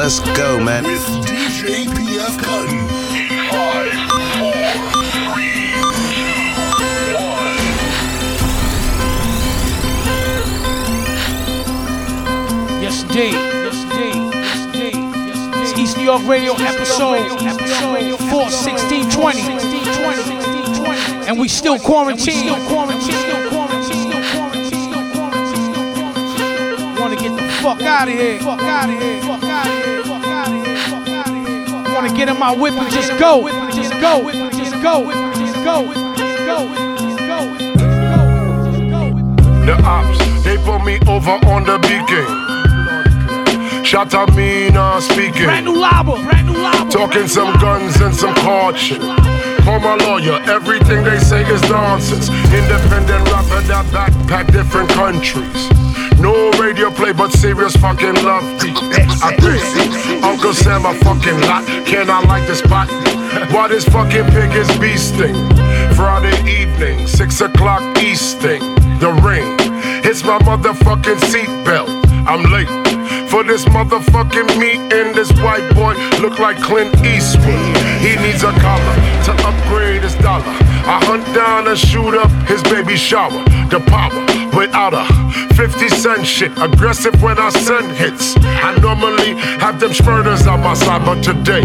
hot. Let's go, man. With DJ PF Cuttin. Five, four, three, two, one. Yes, indeed. Yes, indeed. Yes, indeed. Yes, indeed. It's East New York Radio episode, episode 41620. And we still quarantine still quarantine still quarantined. Still quarantin Want to get the fuck out of here. Fuck out of here. Fuck get in my whip and just go. Just go. Just go. Just go. Just go. The ops, they put me over on the beacon. Shot at me now speaking. Brand new lava. Brand new lava. Talking some guns and some caution. Call my lawyer, everything they say is nonsense. Independent rapper that backpack different countries. No radio play, but serious fucking love. I think Uncle Sam a fucking lot. Can I like this spot? Why this fucking pig is beasting? Friday evening, six o'clock easting. The ring hits my motherfucking seatbelt. I'm late for this motherfucking meeting. This white boy look like Clint Eastwood. He needs a collar to upgrade his dollar. I hunt down and shoot up his baby shower. The power without a 50 cent shit. Aggressive when I send hits. I normally have them spurters on my side, but today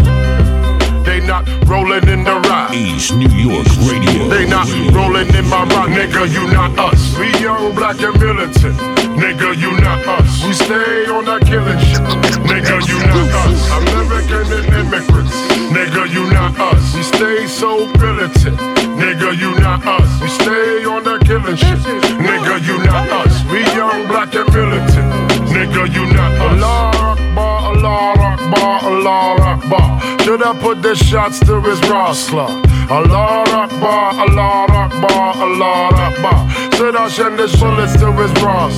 they not rolling in the ride. East New York Radio. They not rolling in my rock, nigga, you not us. We young, black, and militant. Nigga, you not us. We stay on that killing shit. Nigga, you not us. American and immigrants. Nigga, you not us. We stay so militant. Nigga, you not us. We stay on that killing shit. Nigga, you not us. We young, black, and militant. Nigga, you not us. Allah Akbar, Allah Akbar, Allah Akbar. Should I put the shots to his Ross Club? Allah Akbar, Allah Akbar, Allah Akbar. Should I send his bullets to his Ross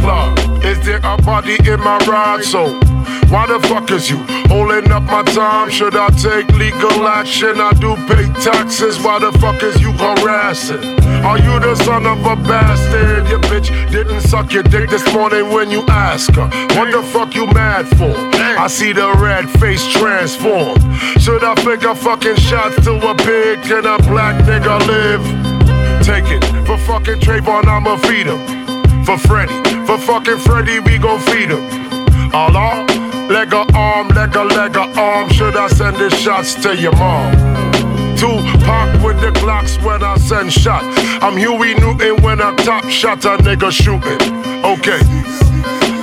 Club? Is there a body in my ride? So why the fuck is you holding up my time? Should I take legal action? I do pay taxes. Why the fuck is you harassing? Are you the son of a bastard? Your bitch didn't suck your dick this morning when you ask her. What the fuck you mad for? I see the red face transform. Should I figure fucking shots to a pig? Can a black nigga live? Take it for fucking Trayvon, I'ma feed him. For Freddy, for fucking Freddy, we gon' feed him. Allah, leg arm, leg a leg arm. Should I send the shots to your mom? Two Tupac with the Glocks when I send shot. I'm Huey Newton when I top shot a nigga shooting. Okay.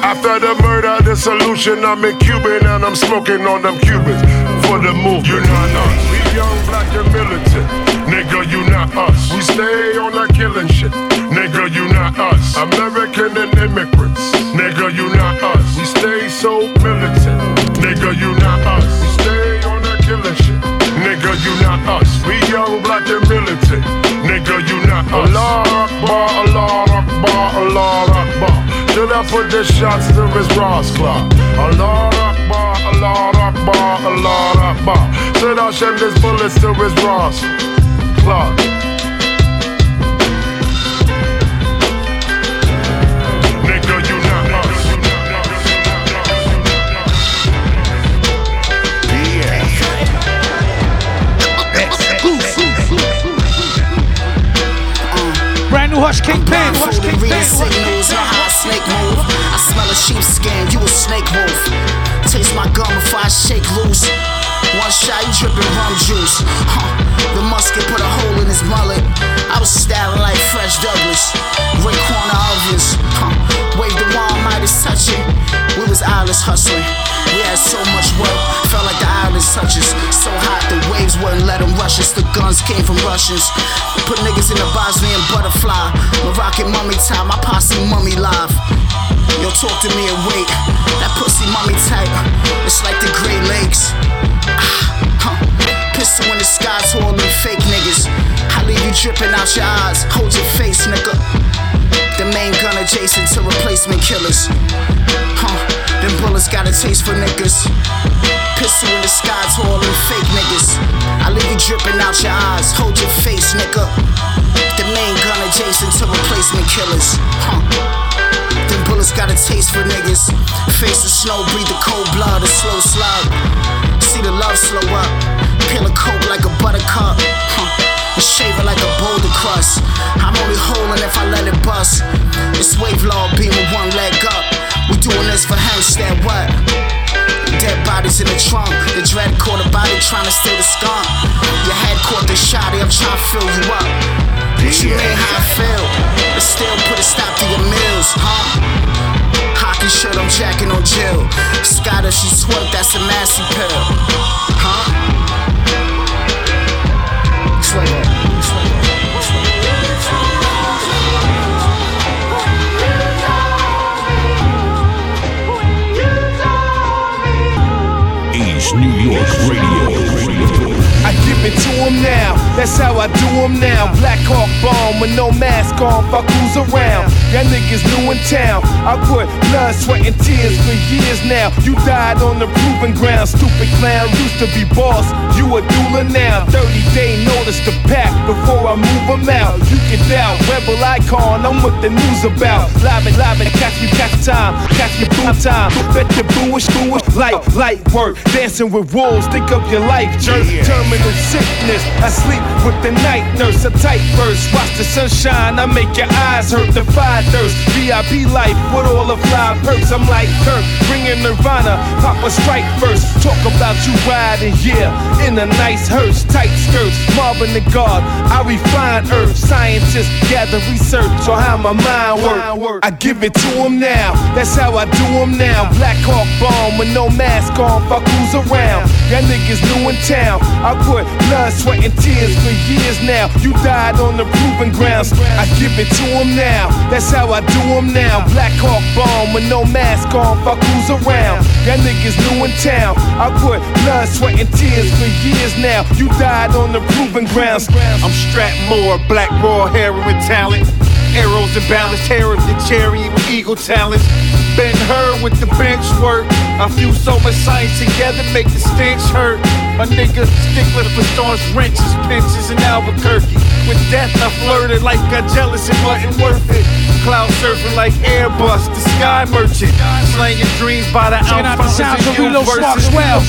After the murder, the solution, I'm in Cuban and I'm smoking on them Cubans for the move. You're not us. We young, black, and militant. Nigga, you not us. We stay on that killing shit. Nigga, you not us. American and immigrants. Nigga, you not us. Stay so militant. Nigga, you not us. We stay on that killing shit. Nigga, you not us. We young, black, and militant. Nigga, you not us. Allah Akbar, Allah Akbar, Allah Akbar. Should I put the shots to his Ross Club? Allah Akbar, Allah Akbar, Allah Akbar. Should I send his bullets to his Ross Club? Brand new Hus Kingpin. Hus Kingpin. reading signals, know how a snake move. I smell a sheepskin, you a snake wolf. Taste my gum before I shake loose. One shot, you dripping rum juice. Huh. The musket put a hole in his mullet. I was styling like Fresh Douglas. Ray corner ovens. Huh. Wave the wall, Midas touching. We was eyeless hustling. We had so much work, felt like the island touches. So hot, the waves wouldn't let them rush us. The guns came from Russians. Put niggas in the Bosnian butterfly. Moroccan mummy time, my posse mummy live. Yo, talk to me and wait. That pussy mummy tight. It's like the Great Lakes. Ah. Pistol in the sky to all them fake niggas. I leave you dripping out your eyes. Hold your face, nigga. The main gun adjacent to replacement killers. Them bullets got a taste for niggas. Pistol in the sky to all them fake niggas. I leave you dripping out your eyes. Hold your face, nigga. The main gun adjacent to replacement killers. Huh. Them bullets got a taste for niggas. Face the snow, breathe the cold blood, a slow slug. See the love slow up. Peel a coat like a buttercup. Huh. And shave it like a boulder crust. I'm only holding if I let it bust. It's wave law beam with one leg up. We doing this for Hempstead, what? Dead bodies in the trunk. The dread caught a body trying to steal the skunk. Your head caught the shot, I'm trying to fill you up. But you mean how I feel? But still put a stop to your meals, huh? Hockey shirt, I'm jacking on Jill. Scott, if she twerk, that's a massy pill. Huh? Radio. I give it to him now, that's how I do him now. Black Hawk bomb with no mask on, fuck who's around. Y'all niggas new in town. I put blood, sweat, and tears for years now. You died on the proving ground, stupid clown. Used to be boss, you a doula now. 30 day notice to pack before I move them out. You get out, rebel icon, I'm what the news about. Live it, live it, catch me, catch time, catch me boom time. Bet the booish, booish, light, light work. Dancing with wolves, think of your life, jerk. Terminal sickness, I sleep with the night nurse, a tight verse. Watch the sunshine, I make your eyes hurt, defy thirst. VIP life with all the fly perks, I'm like Kirk, bringing Nirvana, pop a strike first. Talk about you riding, yeah, in a nice hearse, tight skirts, Marvin the God. I refine earth, scientists gather research on how my mind works. I give it to him now, that's how I do him now. Black Hawk bomb with no mask on, fuck who's around. Y'all niggas new in town. I put blood, sweat, and tears for years now. You died on the proving grounds. I give it to him now. That's how I do him now. Black Hawk bomb with no mask on. Fuck who's around. Y'all niggas new in town. I put blood, sweat, and tears for years now. You died on the proving grounds. I'm strapped more, black raw heroin talent. Arrows and balanced hair of your cherry with eagle talents. Ben Hur with the bench work. I fuse so much science together, make the stench hurt. A nigga stickler for staunch wrenches, pinches in Albuquerque. With death, I flirted like got jealous, it wasn't worth it. Cloud surfing like Airbus, the sky merchant. Slanging dreams by the Checking out the sounds of Reload Swell.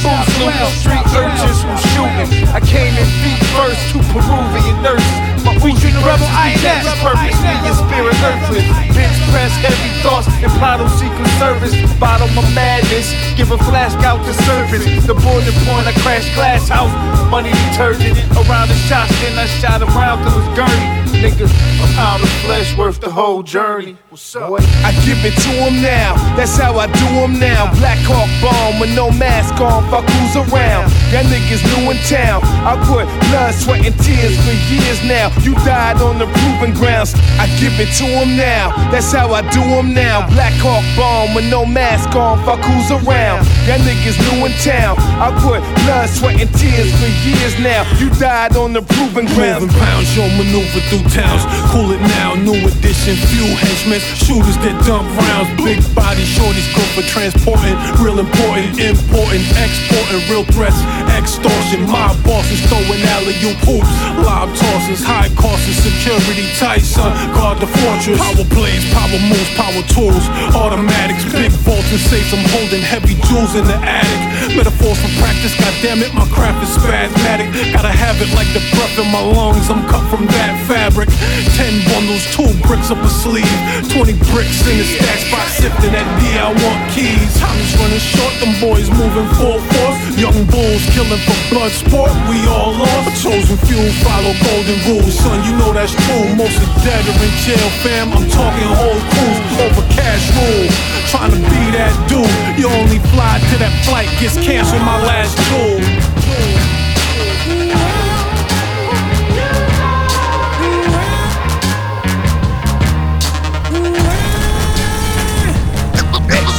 Street urchins from shooting. I came in feet first, two Peruvian nurses. My Featuring the Rebel INS. purpose, me your spirit earthless. Bench press, heavy thoughts, and Plato secret service. Bottom of madness, give a flash out to service. The boiling point, I crash glass house. Money detergent, around the shots, then I shot around till it's gurney. Niggas, a pound of flesh worth the whole journey. What's up? I give it to him now, that's how I do him now. Black Hawk bomb with no mask on, fuck who's around. Y'all niggas new in town. I put blood, sweat, and tears for years now. You died on the proving grounds. I give it to him now, that's how I do him now. Black Hawk bomb with no mask on, fuck who's around. Y'all niggas new in town. I put blood, sweat, and tears for years now. You died on the proving grounds. Moving pounds, yo, maneuver through towns. Cool it now, new edition. Few henchmen, shooters that dump rounds. Big body shorties go for transporting. Real important, important, exporting. Real threats, extortion. My bosses throwing alley oop hoops. Lob tosses, high costs and security tight, son. Guard the fortress. Power plays, power moves, power tools. Automatics, big vaults and safes. I'm holding heavy jewels in the attic. Metaphors for practice, goddammit, my craft is spasmodic. Gotta have it like the breath in my lungs. I'm cut from that fabric. Ten bundles, two bricks up a sleeve. Twenty bricks in the stash spot, sifting that D. I want keys. Time is running short, them boys moving full force. Young bulls killing for blood sport. We all lost. Chosen few follow golden rules, son. You know that's true. Most of dead or in jail, fam. I'm talking whole crews over cash rules. Trying to be that dude. You only fly to that flight gets canceled. My last tool.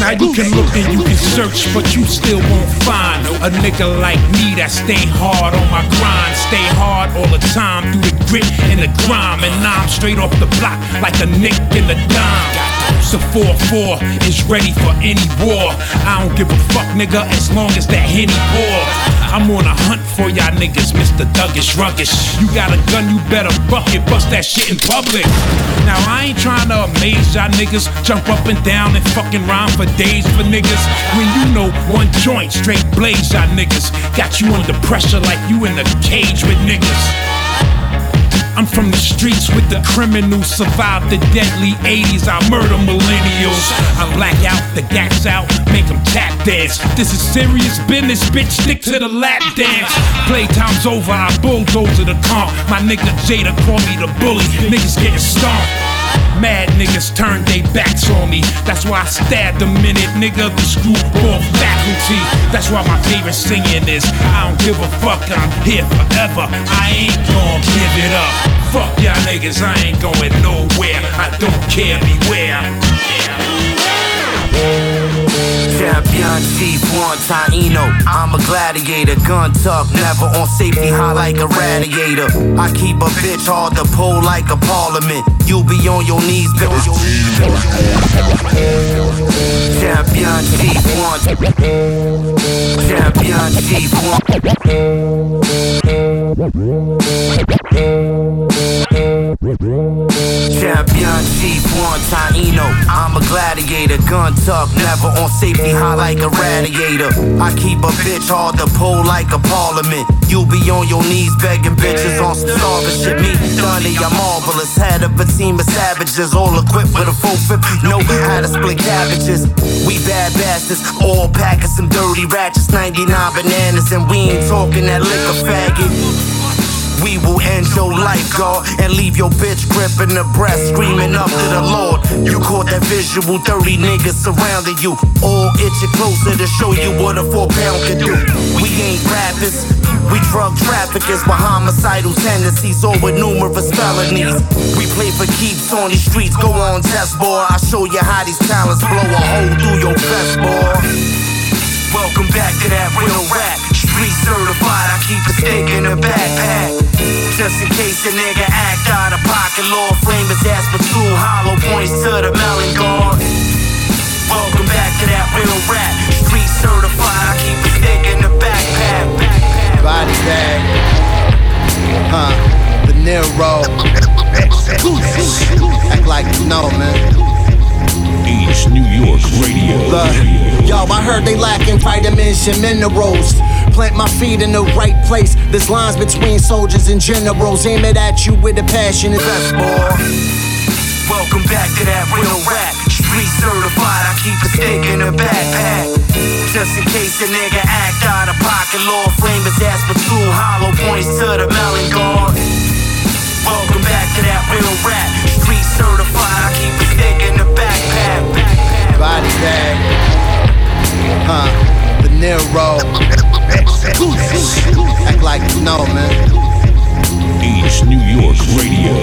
Now you can look and you can search, but you still won't find a nigga like me that stay hard on my grind. Stay hard all the time through the grit and the grime. And I'm straight off the block like a nick in the dime. So 4-4 is ready for any war. I don't give a fuck, nigga, as long as that Henny pour. I'm on a hunt for y'all niggas, Mr. Duggish Ruggish. You got a gun, you better buck it, bust that shit in public. Now I ain't trying to amaze y'all niggas, jump up and down and fucking rhyme for days for niggas. When you know one joint straight blaze y'all niggas, got you under pressure like you in a cage with niggas. I'm from the streets with the criminals. Survived the deadly 80s. I murder millennials. I black out, the gas out, make them tap dance. This is serious business, bitch. Stick to the lap dance. Playtime's over, I bulldoze to the comp. My nigga Jada call me the bully. Niggas getting stomped. Mad niggas turned their backs on me. That's why I stabbed a minute, nigga, the screw off faculty. That's why my favorite singing is I don't give a fuck, I'm here forever. I ain't gonna give it up. Fuck y'all niggas, I ain't going nowhere. I don't care, beware. Champion Chief Juan Taino. I'm a gladiator, gun tuck, never on safety high like a radiator. I keep a bitch hard to pull like a parliament. You be on your knees, bitch. Champion Chief Juan. Champion Chief Juan. Champion Chief Juan Taino. I'm a gladiator, gun tuck, never on safety high like a radiator. I keep a bitch hard to pull like a parliament. You be on your knees begging bitches on some shit. Me, Dunny, I'm marvelous. Head of a team of savages, all equipped with a full fifth. Know how to split cabbages. We bad bastards, all packing some dirty ratchets, 99 bananas, and we ain't talking that liquor faggot. We will end your life, God, and leave your bitch gripping the breast, screaming up to the Lord. You caught that visual, 30 niggas surrounding you, all itching closer to show you what a four pound can do. We ain't rappers, we drug traffickers with homicidal tendencies, all with numerous felonies. We play for keeps on these streets, go on test, boy. I show you how these talents blow a hole through your vest, boy. Welcome back to that real rap. Street certified, I keep a stick in a backpack. Just in case a nigga act out of pocket, Lord flame his ass for two hollow points to the melon guard. Welcome back to that real rap. Street certified, I keep a stick in the backpack. Body bag. Huh. The Nero. Act like you know, man. East New York Radio. Look, yo, I heard they lacking vitamins and minerals. Plant my feet in the right place. There's lines between soldiers and generals. Aim it at you with a passion. That's more. Welcome back to that real rap. Street certified, I keep a stick in a backpack. Just in case a nigga act out of pocket, Lord flame his ass for two hollow points to the melon guard. Welcome back to that real rap. Street certified, I keep a stick in the backpack. Body bag. Huh. The Nero. Act like you know, man. East New York Radio.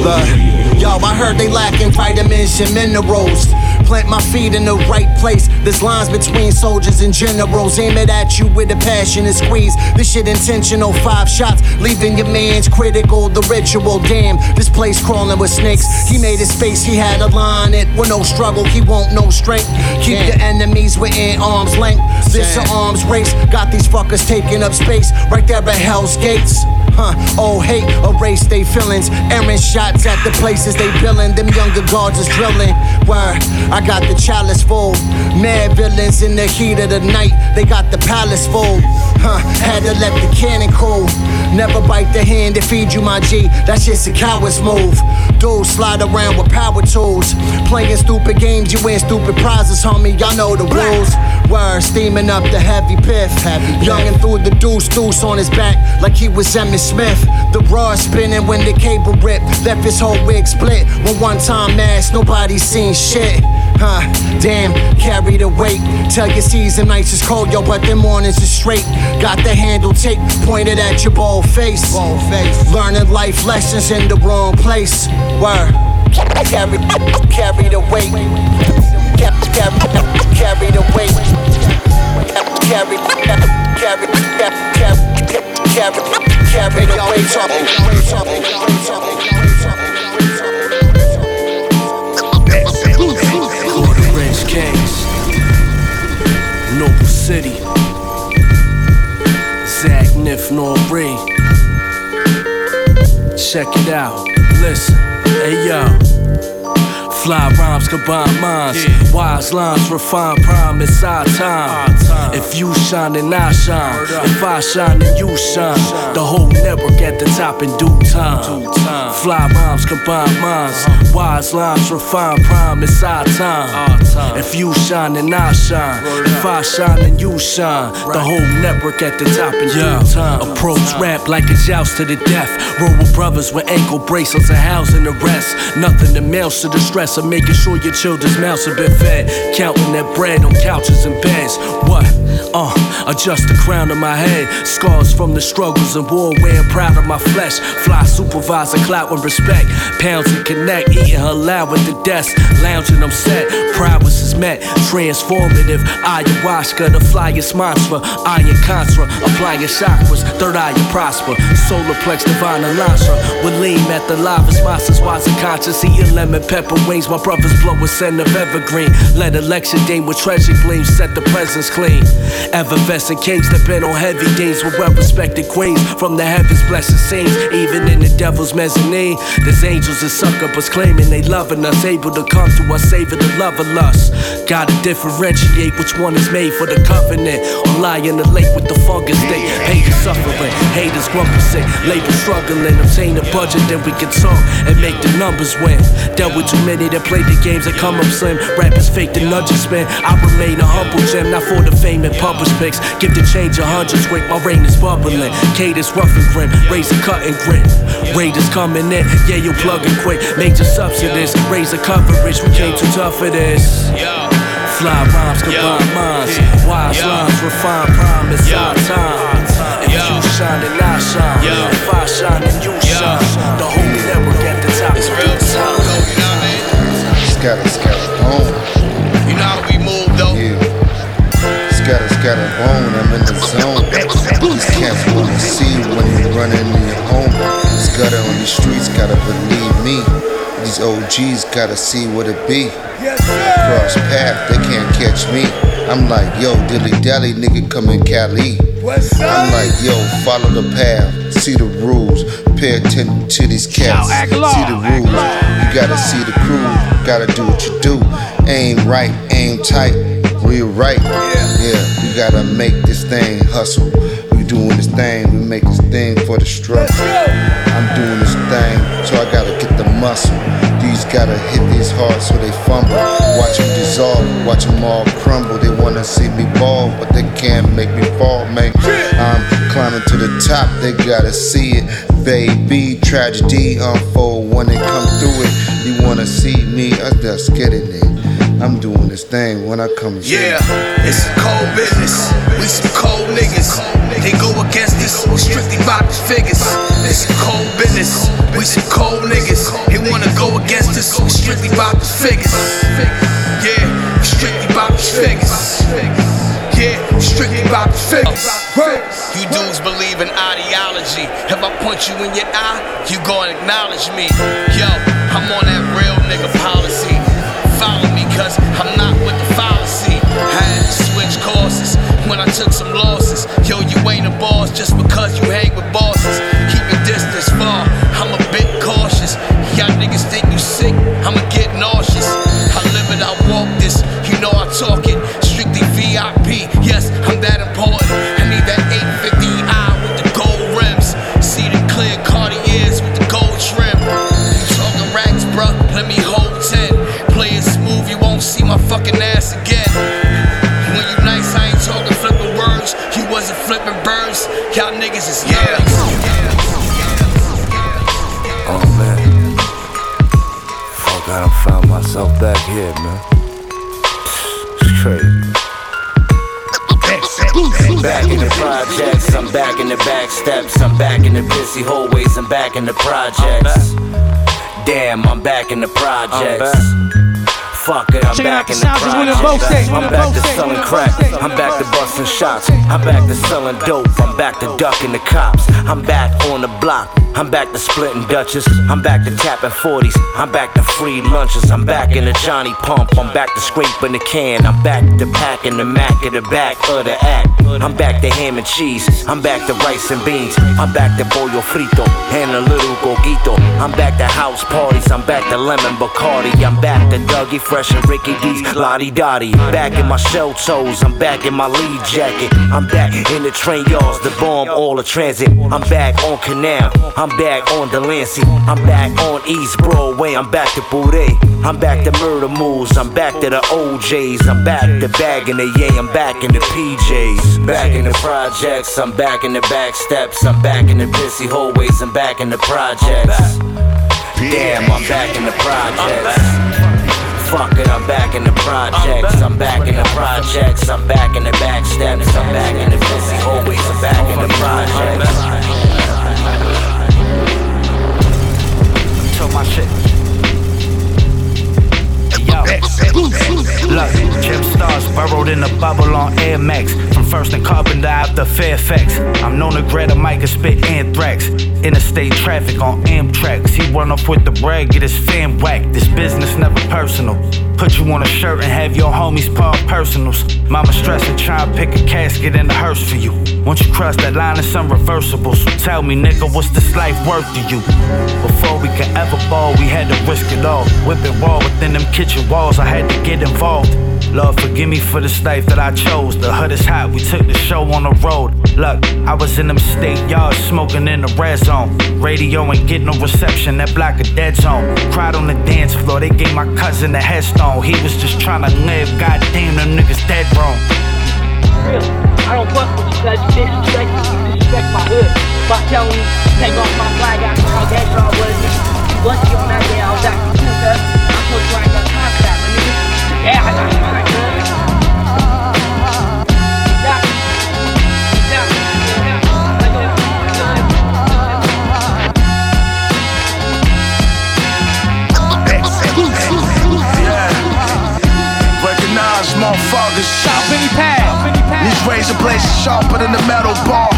Yo, I heard they lacking vitamins and minerals. Plant my feet in the right place. There's lines between soldiers and generals. Aim it at you with a passion and squeeze. This shit intentional. Five shots, leaving your man's critical. The ritual, damn. This place crawling with snakes. He made his space, he had a line. It with no struggle, he won't no strength. Keep your enemies within arm's length. This a arms race. Got these fuckers taking up space right there at Hell's Gates. Huh, oh hate, erase they feelings. Airing shots at the places they billin'. Them younger guards is drilling. Where I got the chalice full. Mad villains in the heat of the night. They got the palace full. Huh, had to let the cannon cool. Never bite the hand that feed you my G. That's just a coward's move. Dudes slide around with power tools. Playing stupid games, you win stupid prizes, homie. Y'all know the rules. Word, steaming up the heavy piff. Young and threw the deuce deuce on his back like he was Emmitt Smith. The rod spinning when the cable ripped. Left his whole wig split. When one time mask, nobody seen shit. Huh, damn, carry the weight. Tell your season nights is cold, yo, but them mornings is straight. Got the handle tape pointed at your bald face. Bald face. Learning life lessons in the wrong place. Word. Carry, carry the weight. Carry, carry, carry the weight. Carry, carry, carry, carry, carry the weight. City. Zagnif. Check it out. Listen. Hey yo. Fly rhymes combine minds. Yeah. Wise lines refine prime. It's our time. If you shine, then I shine. If I shine, then you shine. The whole network at the top in due time. Fly rhymes combine minds. Uh-huh. Wise lines refine prime. It's our time. If you shine, then I shine. If I shine, then you shine. The whole network at the top in due time. Approach rap like a joust to the death. Roll with brothers with ankle bracelets and housing arrest. Nothing to mail to the stress of making sure your children's mouths have been fed. Counting that bread on couches and beds. What? Uh, adjust the crown of my head. Scars from the struggles and war, wearing proud of my flesh. Fly supervisor, clout and respect. Pounds and connect, eating her loud at the desk. Lounging, I'm set. Prowess is met. Transformative. Ayahuasca, the flyest mantra. Iron contra. Applying chakras. Third eye, you prosper. Solar plex, divine elantra. With lean at the lava's monsters. Wise and conscious. Eating lemon pepper wings. My brothers blow a scent of evergreen. Let election dame with treasure gleams. Set the presence clean. Effervescent kings that been on heavy days with well respected queens. From the heavens, blessed scenes, even in the devil's mezzanine. There's angels and succubus claiming they loving us, able to come to us, saving the love of us. Gotta differentiate which one is made for the covenant. Or lie in the lake with the fungus state. Haters suffering, haters grumpy sick, labor struggling. Obtain a budget, then we can talk and make the numbers win. Dealt with too many that play the games that come up slim. Rappers fake the nudges spin. I remain a humble gem, not for the fame and publish pics. Give the change a hundred quick, my rain is bubbling. Cadence rough and grim, razor cut and grit. Raiders coming in, yeah, you plugging quick. Major subsidies, raise the coverage, we came too tough for this. Fly rhymes, combine minds. Wise lines, refine prime, it's our time. If you shine, then I shine. If I shine, then you shine. The whole network at the top. It's real time. Scatter, scatter, boom. You know how we move though. Yeah. Scatter, scatter, bone. I'm in the zone. These cats wanna see when you run into your home. Scatter on the streets, gotta believe me. These OGs gotta see what it be. Cross path, they can't catch me. I'm like, yo, dilly dally, nigga, come in Cali. I'm like, yo, follow the path, see the rules, pay attention to these cats, see the rules. You gotta see the crew, gotta do what you do. Aim right, aim tight, real right. Yeah, you gotta make this thing hustle. We doing this thing, we make this thing for the struggle. I'm doing this thing, so I gotta the muscle. These gotta hit these hard so they fumble. Watch them dissolve, watch them all crumble. They wanna see me ball, but they can't make me fall, man. I'm climbing to the top, they gotta see it. Baby, tragedy unfold when they come through it. You wanna see me, I just get in it. I'm doing this thing when I come and Yeah, it's a cold business. We some cold niggas. They go against us, strictly bout the figures. It's a cold business. We some cold niggas. They wanna go against us, strictly bout the figures. Yeah, strictly bout the figures. Yeah, strictly bout the figures. You dudes believe in ideology. If I punch you in your eye, you gon' acknowledge me. Yo, I'm on that real nigga policy. Follow cause I'm not with the fallacy. Had to switch courses when I took some losses. Yo, you ain't a boss just because you hang with bosses. I'm back in the projects. Fuck it, I'm Check it out back the in the sounds of William projects. I'm back to selling crack. I'm back to busting shots. I'm back to selling dope. I'm back to ducking the cops. I'm back on the block. I'm back to splitting Dutches. I'm back to tapping 40s. I'm back to free lunches. I'm back in the Johnny Pump. I'm back to scraping the can. I'm back to packing the Mac at the back of the act. I'm back to ham and cheese. I'm back to rice and beans. I'm back to pollo frito and a little coquito. I'm back to house parties. I'm back to lemon Bacardi. I'm back to Dougie Fresh and Ricky D's La Di Da Di. Back in my shell toes. I'm back in my lead jacket. I'm back in the train yards. The bomb all the transit. I'm back on Canal. I'm back on Delancey. I'm back on East Broadway. I'm back to Boudet. I'm back to Murder Moves. I'm back to the OJs. I'm back to bagging the yay. I'm back in the PJs. Back in the projects. I'm back in the back steps. I'm back in the busy hallways. I'm back in the projects. Damn, I'm back in the projects. Fuck it, I'm back in the projects. I'm back in the projects. I'm back in the back steps. I'm back in the busy hallways. I'm back in the projects. My shit. Look, Jim Stars burrowed in a bubble on Air Max. From First and Carpenter out to Fairfax. I'm known to grab a mic and spit anthrax. Interstate traffic on Amtrak. He run off with the bread, get his fan whacked. This business never personal. You on a shirt and have your homies paw personals. Mama stressing, try to pick a casket and a hearse for you. Once you cross that line, it's unreversible. So tell me, nigga, what's this life worth to you? Before we could ever ball, we had to risk it all. Whipping wall within them kitchen walls, I had to get involved. Lord, forgive me for this life that I chose. The hood is hot, we took the show on the road. Look, I was in them state yards smoking in the red zone. Radio ain't get no reception, that block a dead zone. Cried on the dance floor, they gave my cousin a headstone. He was just trying to live, goddamn, them niggas dead wrong. I don't fuck with you cause you disrespect my hood. By telling you, take off my flag that was. You on that day, I was acting too, cuz. I told you I ain't got time that, my nigga. Yeah, I got Recognize motherfuckers. These razor blades sharper than the metal bar.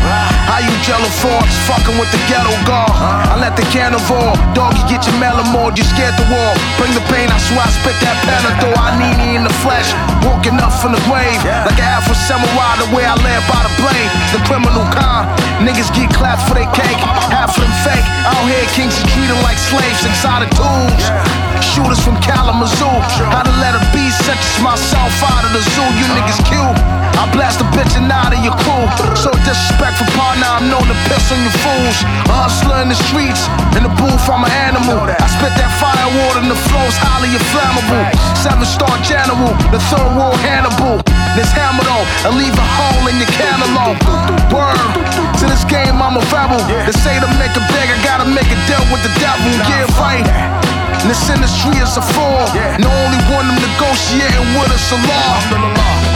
I use yellow forks, fucking with the ghetto guard. I let the carnivore, doggy get your melon more, you scared the wall. Bring the pain, I swear I spit that Panadol. I need me in the flesh, walking up from the grave. Like an Afro samurai, the way I live by the blade. The criminal kind, niggas get clapped for their cake. Half of them fake, out here kings are treated like slaves, inside exotic tools. Shooters from Kalamazoo, how to let a beast such as myself out of the zoo. You niggas cute. I blast a bitch and out of your crew. So disrespectful partner, I'm known to piss on you fools. A hustler in the streets, in the booth, I'm an animal. I spit that firewater and the flow's highly inflammable. Seven star general, the third world Hannibal. This hammer though, and leave a hole in your cantaloupe. Word, to this game I'm a rebel. They say to make it big, I gotta make a deal with the devil. Get right. And this industry is a fool. And the only one I'm negotiating with is a law.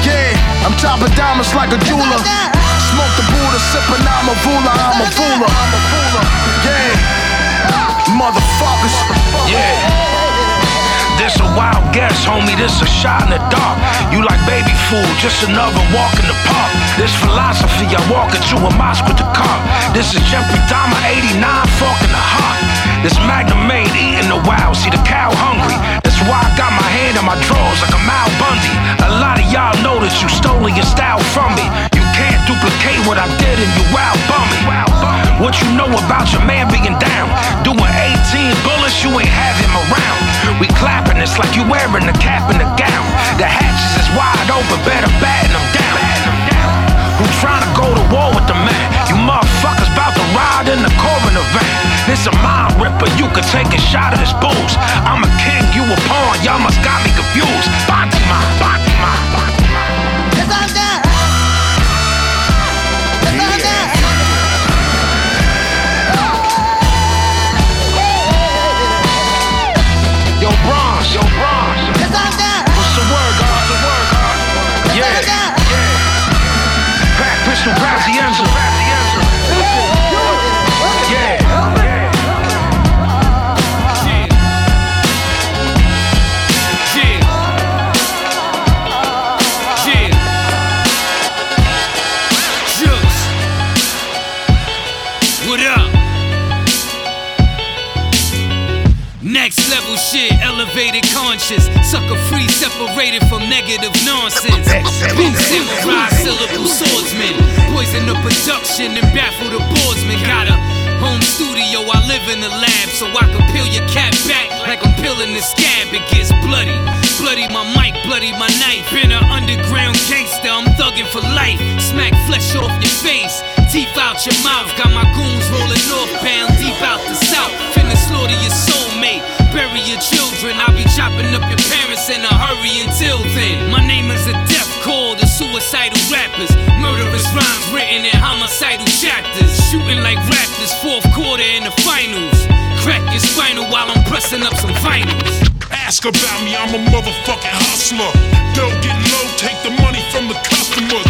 Yeah, I'm chopping diamonds like a jeweler. Smoke the Buddha, sipping I'm a vula, I'm a vula. Yeah, motherfuckers. Yeah. This a wild guess, homie. This a shot in the dark. You like baby food, just another walk in the park. This philosophy, I walk into a mosque with the car. This is Jeffrey Dahmer, 89, fucking in the heart. This Magnum made eating the wild, see the cow hungry. That's why I got my hand on my drawers like a Mal Bundy. A lot of y'all that you stole your style from me. You can't duplicate what I did and you wild bummy. What you know about your man being down? Doing 18 bullets, you ain't have him around. We clapping, it's like you wearing the cap and the gown. The hatches is wide open, better batten them down. Trying to go to war with the man? You motherfuckers about to ride in the coroner van. This a mind ripper, you could take a shot of this booze. I'm a king, you a pawn, y'all must got me confused. Fatima, Fatima, Fatima. Cause I'm down. Cause I'm down. Sucker free, separated from negative nonsense. Blue samurai, syllable swordsman. Poison the production and baffle the boardsman. Got a home studio, I live in the lab, so I can peel your cat back like I'm peeling the scab. It gets bloody. Bloody my mic, bloody my knife. Been an underground gangster, I'm thugging for life. Smack flesh off your face, teeth out your mouth. Got my goons rolling northbound, deep out the south. Finna slaughter your soulmate, bury your children. I'll be chopping up your parents in a hurry until then. My name is a death call to suicidal rappers. Murderous rhymes written in homicidal chapters. Shooting like raptors, fourth quarter in the finals. Crack your spinal while I'm pressing up some vinyls. Ask about me, I'm a motherfucking hustler. Don't get low, take the money from the customers.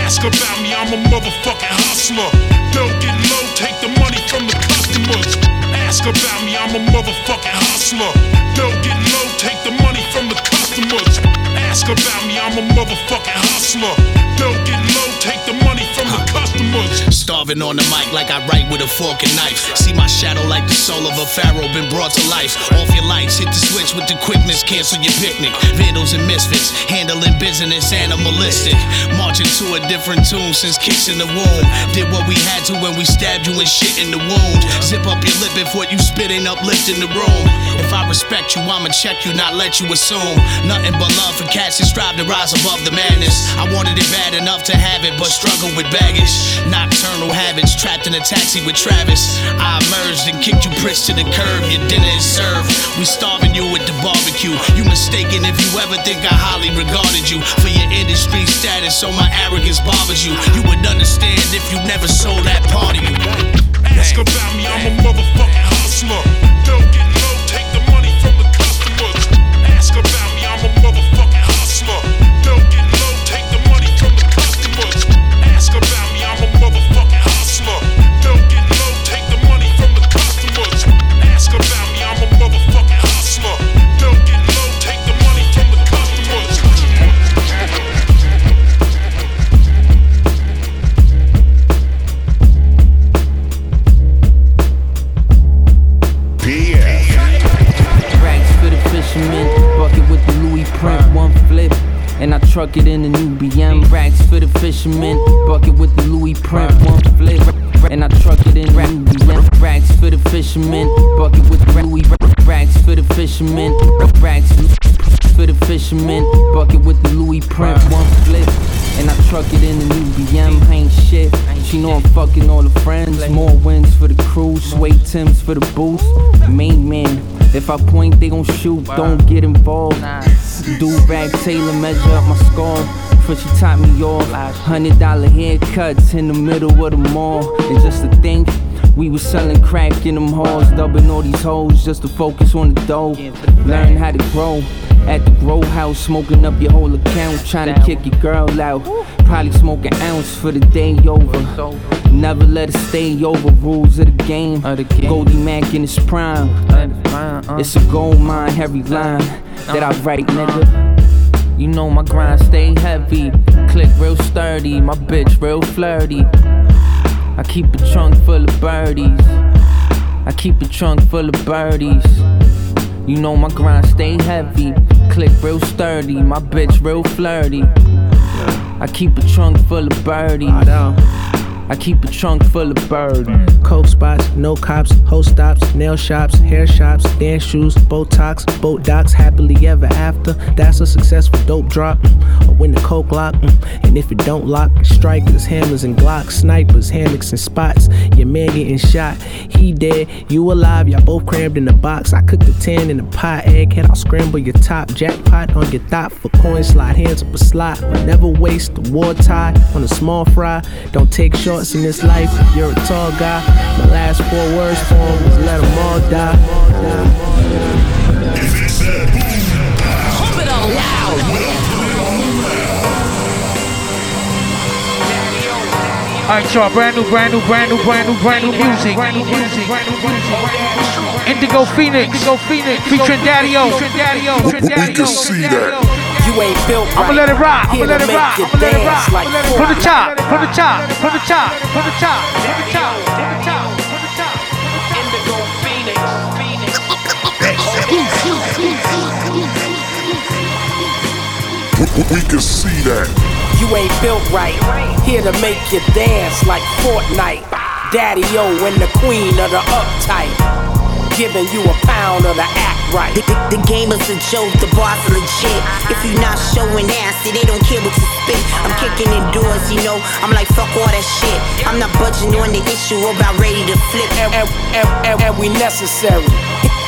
Ask about me, I'm a motherfucking hustler. Don't get low, take the money from the customers. Ask about me, I'm a motherfucking hustler. Don't get low, take the money from the customers. Ask about me, I'm a motherfucking hustler. Don't get low, take the money from the customers. Starving on the mic like I write with a fork and knife. See my shadow like the soul of a pharaoh been brought to life. Off your lights, hit the switch with the quickness, cancel your picnic. Vandals and misfits, handling business animalistic. Marching to a different tune since kicks in the womb. Did what we had to when we stabbed you and shit in the wound. Zip up your lip before you spit ain't uplifting the room. If I respect you, I'ma check you, not let you assume. Nothing but love for cats that strive to rise above the madness. I wanted it bad enough to have it, but struggle with baggage. Nocturnal habits, trapped in a taxi with Travis. I emerged and kicked you pricks to the curb. Your dinner is served. We starving you with the barbecue. You mistaken if you ever think I highly regarded you for your industry status, so my arrogance bothers you. You would understand if you never sold that part of you. Ask about me, I'm a motherfucking hustler. Don't get It in the BM. Rags for the fishermen. bucket with the Louis print, one flip. And I truck it in new for the fisherman, bucket with the Louis Rags for the fisherman, rags for the fisherman, bucket with the Louis print, one flip. And I truck it in the new BM, ain't shit. She know I'm fucking all the friends. More wins for the crew, sway Tims for the boost. Main man, if I point, they gon' shoot. Don't get involved. Do rag Taylor measure up my skull. First she taught me all. Hundred dollar haircuts in the middle of the mall. And just to think. We was selling crack in them halls, dubbing all these hoes just to focus on the dough. Learn how to grow at the grow house, smoking up your whole account, trying to kick your girl out. Probably smoke an ounce for the day over. Never let it stay over. Rules of the game. Goldie Mac in his prime. Uh. It's a gold mine, heavy line uh. that I write, uh. nigga. You know my grind stay heavy. Click real sturdy, my bitch real flirty. I keep a trunk full of birdies. I keep a trunk full of birdies. You know my grind stay heavy. Click real sturdy, my bitch real flirty. I keep a trunk full of birdies. I keep a trunk full of birds. Coke spots, no cops, host stops, nail shops, hair shops, dance shoes, Botox, boat docks, happily ever after. That's a successful dope drop. Or when the coke lock. mm, And if it don't lock, strikers, hammers, and glocks, snipers, hammocks, and spots. Your man getting shot, he dead, you alive, y'all both crammed in the box. I cooked the tan in the pot, egghead, I'll scramble your top. Jackpot on your thought for coin slide, hands up a slot. But never waste the war tie on a small fry. Don't take shorts in this life you're a tall guy. My last four words for him was let them all die. Pump it up loud. Alright, y'all, brand new, brand new, brand new, brand new, brand new music. Indigo Phoenix, Indigo Phoenix, featuring Daddy-O, Daddy-O, Daddy-O. You ain't built right. I'ma let it rock. I'ma let it rock. I'ma let it rock. Put the chop. Put the chop. Put the chop. Put the chop. Put the chop. Put the chop. Put the chop. We can see that. You ain't built right. Here to make you dance like Fortnite. Daddy O and the queen of the uptight. Giving you a pound of the ass right. The, the, the game is a joke, the boss is legit. If you not showing ass, they don't care what you spit. I'm kicking in doors, you know. I'm like, fuck all that shit. I'm not budging on the issue about ready to flip. And, and, and we necessary.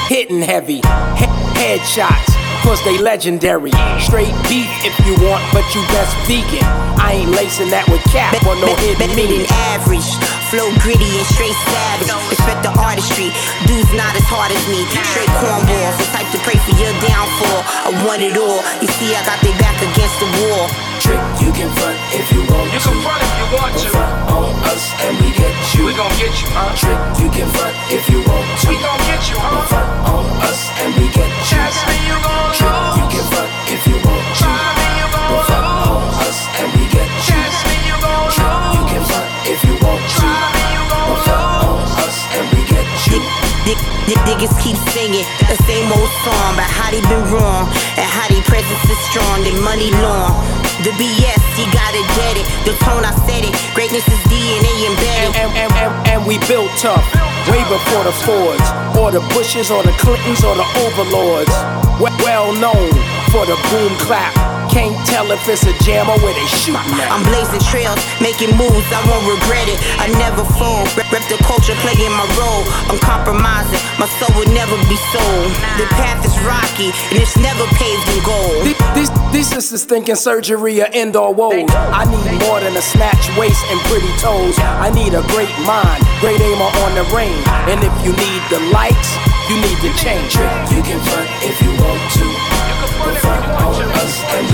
Hitting heavy. He- headshots. Cause they legendary. Straight beef if you want, but you best vegan. I ain't lacing that with cap or no hidden meaning. average. Flow gritty and straight savage. Respect the artistry. Dudes not as hard as me. Straight cornballs. The type to pray for your downfall. I want it all. You see, I got their back against the wall. Trick, can front if you want You can front if you want to. Front on us and we get you. We gon' get you, huh? Trick, you can front if you want to. We gon' get you, huh? Front on us and we get you. Trust me, you gon' Trick, you can front if you want to. Try me, you gon' Front on us and we get you. Trust me, you gon' Trick, you can front if you want to. Try Dick, niggas keep singing the same old song about how they been wrong and how they presence is strong, their money long. The BS, you gotta get it. The tone I said it. Greatness is DNA embedded. And, and, and, and we built tough, way before the Fords, or the Bushes, or the Clintons, or the Overlords. Well known for the boom clap. Can't tell if it's a jam or where they shooting at. I'm blazing trails, making moves, I won't regret it. I never fold. Rep, rep the culture, playing my role. I'm compromising, my soul will never be sold. The path is rocky, and it's never paved in gold. These, these, these sisters thinking surgery or indoor woes. I need more than a snatch waist and pretty toes. I need a great mind, great aimer on the range. And if you need the likes, you need to change. it. You can front if you want to. But front on us and we get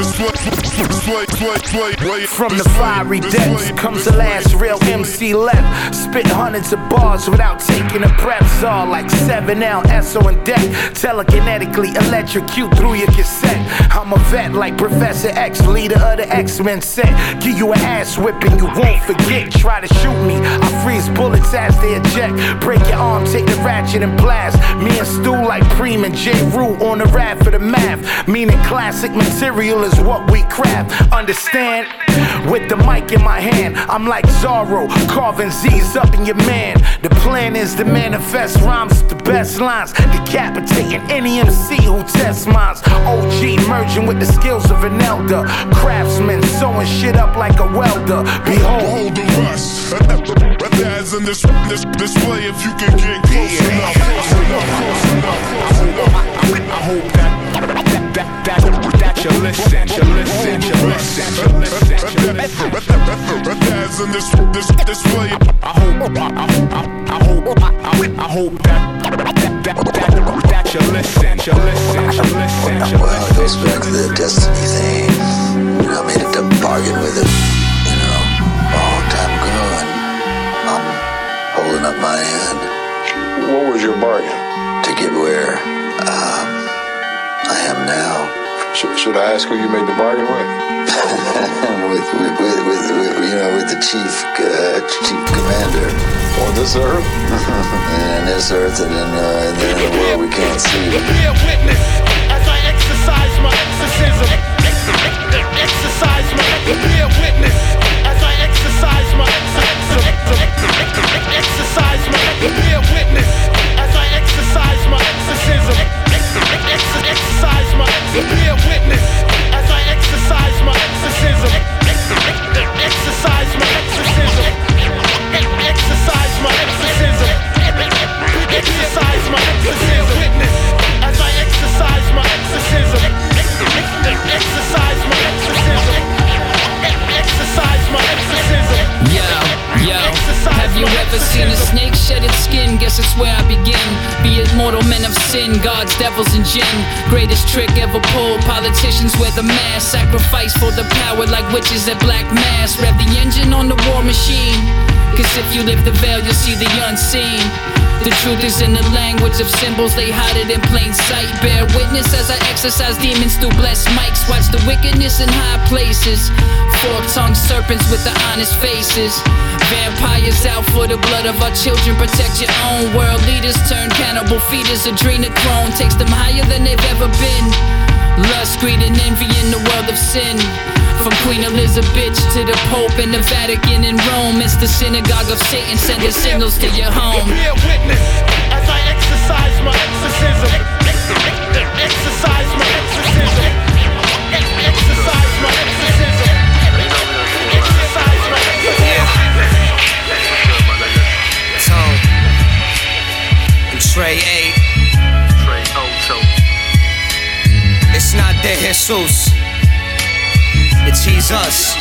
This from the fiery depths comes the last real MC left. Spit hundreds of bars without taking a breath. All like 7L, SO and deck. Telekinetically electrocute through your cassette. I'm a vet like Professor X, leader of the X-Men set. Give you an ass whipping you won't forget. Try to shoot me, I freeze bullets as they eject. Break your arm, take the ratchet and blast. Me and Stu like Preem and J. Rue on the rap for the math. Meaning classic material is what we craft. Understand? With the mic in my hand, I'm like Zorro, carving Z's up in your man. The plan is to manifest rhymes with the best lines, decapitating any MC who tests minds. OG merging with the skills of an elder, craftsman sewing shit up like a welder. Behold, Hold the rest. That's in this, this display if you can get close enough. Close enough. Close enough. Close enough. I hope that that that that, that you listen, you listen, you listen, you listen, you listen. That's in this, this display. I hope, I, I, I, I hope, I, I hope that that that that, that you listen, you listen, you listen, you Well, it goes back to the destiny thing. You know, I made a bargain with him, you know, a long time ago, and I'm holding up my end. What was your bargain? To get where um, I am now. Should, should I ask who you made the bargain with? with, with, with, with, with, you know, with the chief, uh, chief commander. On this earth? and this earth, and then, uh, and in the world we can't see. Be a witness as I exercise my exorcism. Exercise my be a witness as I exercise my exorcism. Exercise my be a witness as I exercise my exorcism. Exercise my be a witness as I exercise my exorcism. Exercise my exorcism. Exercise my exorcism. Exercise my exorcism. Witness as I exercise my exorcism. Exercise my skin, guess it's where I begin. Be it mortal men of sin, gods, devils, and jinn. Greatest trick ever pulled. Politicians wear the mask, sacrifice for the power like witches at black mass. Rev the engine on the war machine. Cause if you lift the veil, you'll see the unseen. The truth is in the language of symbols, they hide it in plain sight. Bear witness as I exercise demons through blessed mics. Watch the wickedness in high places. Fork tongued serpents with the honest faces. Vampires out for the blood of our children. Protect your own world. Leaders turn cannibal feeders. Adrenochrome takes them higher than they've ever been. Lust, greed, and envy in the world of sin. From Queen Elizabeth to the Pope and the Vatican in Rome, it's the synagogue of Satan sending signals to your home. Be a witness as I exercise my exorcism. Exercise my exorcism. Exercise my exorcism. Exercise my exorcism. Tone. I'm Tre Eiht. De Jesus. It's He's us.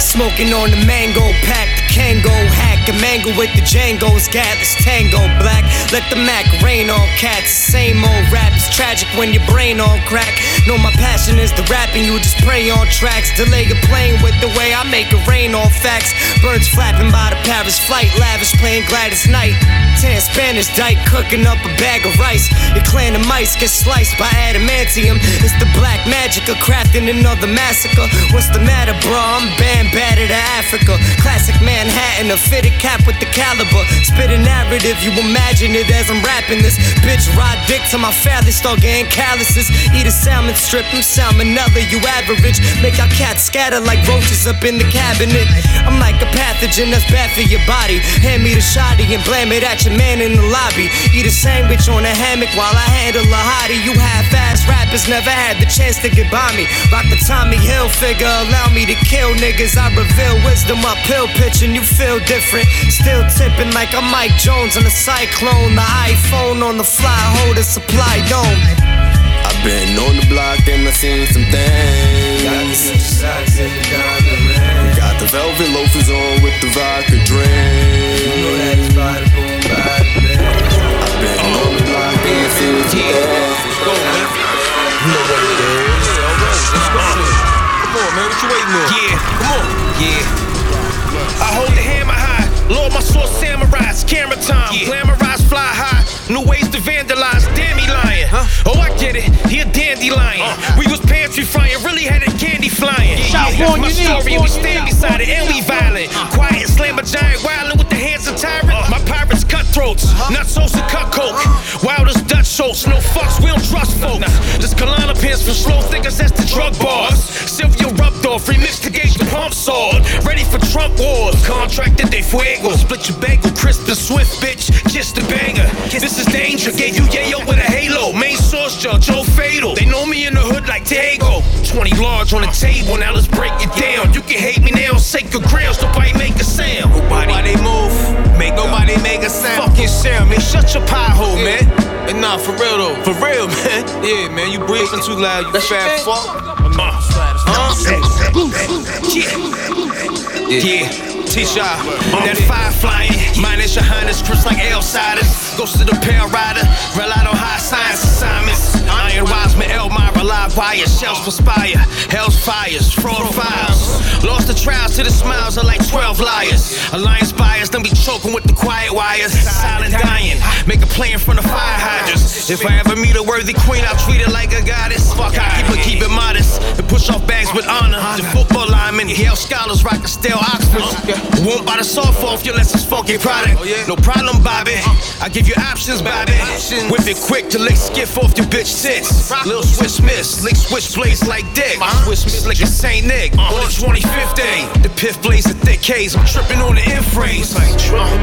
Smoking on the mango pack, the Kango hack, a mango with the Django's Gatlas tango black. Let the Mac rain on cats. Same old rap tragic when your brain on crack. Know my passion is the rapping, you just pray on tracks. Delay your plane with the way I make it rain on facts. Birds flapping by the Paris flight, lavish playing Gladys Knight. Tan Spanish dyke cooking up a bag of rice. Your clan of mice get sliced by adamantium. It's the black magic of crafting another massacre. What's the matter, bro? I'm band battered to Africa. Classic Manhattan, a fitted cap with the caliber. Spit a narrative, you imagine it as I'm rapping this. Bitch, ride dick till my family start getting calluses. Eat a salmon strip, I'm salmonella, you average. Make our cats scatter like roaches up in the cabinet. I'm like a pathogen that's bad for your body. Hand me the shoddy and blame it at your man in the lobby. Eat a sandwich on a hammock while I handle a hottie. You half-ass rappers never had the chance to get by me. Rock the Tommy Hilfiger, allow me to kill niggas. I reveal wisdom, I pill pitch and you feel different. Still tipping like I'm Mike Jones on a cyclone. The iPhone on the fly, hold a supply dome. I've been on the block and I seen some things. Got the velvet loafers on with the vodka drink. I've been on the block and I seen some things. You know what it is. Come on, man. What you waiting on? Yeah, come on. Yeah. I hold the hammer high. Lord, my sword samurais. Camera time. Glamorize, fly high. New ways to vandalize. Damn, he lying. Oh, I get it. He a dandelion. Uh. We was pantry frying. Really had a candy flying. Shout That's one my unique, story. one We stand beside it and we violent. Quiet, slam a giant wildin' Not souls to cut coke. Wild as Dutch Schultz. No fucks. We don't trust folks. This Kalana pins for slow thinkers. That's the drug bars. Sylvia off. Remix to gauge the pump sword. Ready for Trump wars. Contracted de fuego. Split your bagel. Crisp and swift, bitch. Kiss the banger. This is danger. Gave you yayo with a halo. Main source judge. Joe Fatal. They know me in the hood like Tego. 20 large on the table. Now let's break it down. You can hate me now. Sacred grounds. Nobody make a sound. Nobody move. Make nobody make a sound. Fucking sound, man. Shut your pie hole, man. And nah, for real though. For real, man. Yeah, man. You breathing too loud. You fat fuck. Yeah. Yeah. T-Shaw, on that fire flying. Mine is your highness, crisp like outsiders. Ghost of the pale rider, rely on high science assignments. Iron Wiseman, Elmira, live wire, shells perspire. Hell's fires, fraud files. Lost the trials to the smiles of like 12 liars. Alliance buyers, don't be choking with the quiet wires. Silent dying, make a play in front of fire hydrants. If I ever meet a worthy queen, I'll treat her like a goddess. Fuck, I keep it, keep it modest. And push off bags with honor. The football linemen, Yale scholars rock a stale Oxford. Won't buy the soft off your less than funky product. No problem, Bobby. I give you options, Bobby. Whip it quick to lick skiff off your bitch tits. Lil Swiss Miss, lick switch blades like dick. Uh-huh. Swiss Miss like a Saint Nick. Uh-huh. On the 25th day, the piff blaze a thick case. I'm tripping on the end phrase. Like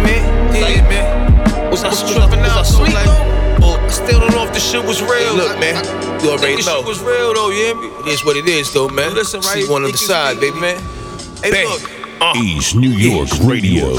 man. Yeah, man. Was I tripping out? Was I sweet though? Oh. I still don't know if this shit was real. Look, man. You already know. shit was real though, you hear me? It is what it is, though, man. Listen, right? See one on the side, baby, man. Hey, look. East New York Radio.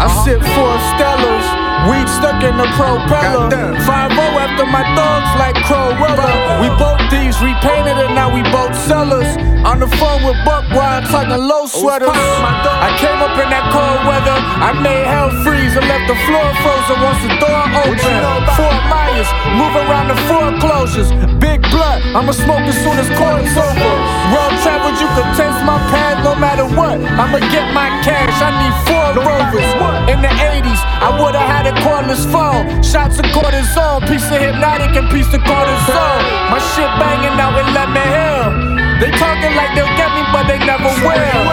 I sip four Stellas, weed stuck in the propeller. 5 after my thugs like Crowella. We both these repainted and now we both sellers. On the phone with Buck I'm talking low sweaters. I came up in that cold weather. I made hell freeze and left the floor frozen once the door opened. Fort Myers, move around the foreclosures. Big blood, I'ma smoke as soon as court's over. World traveled, you can taste my path no matter what. I'ma get my cash. I need four rovers. In the 80s, I would've had a cordless phone. Shots of cortisone, piece of hypnotic and piece of cortisone. My shit banging out in Lemon Hill. They talking like they'll get me, but they never will.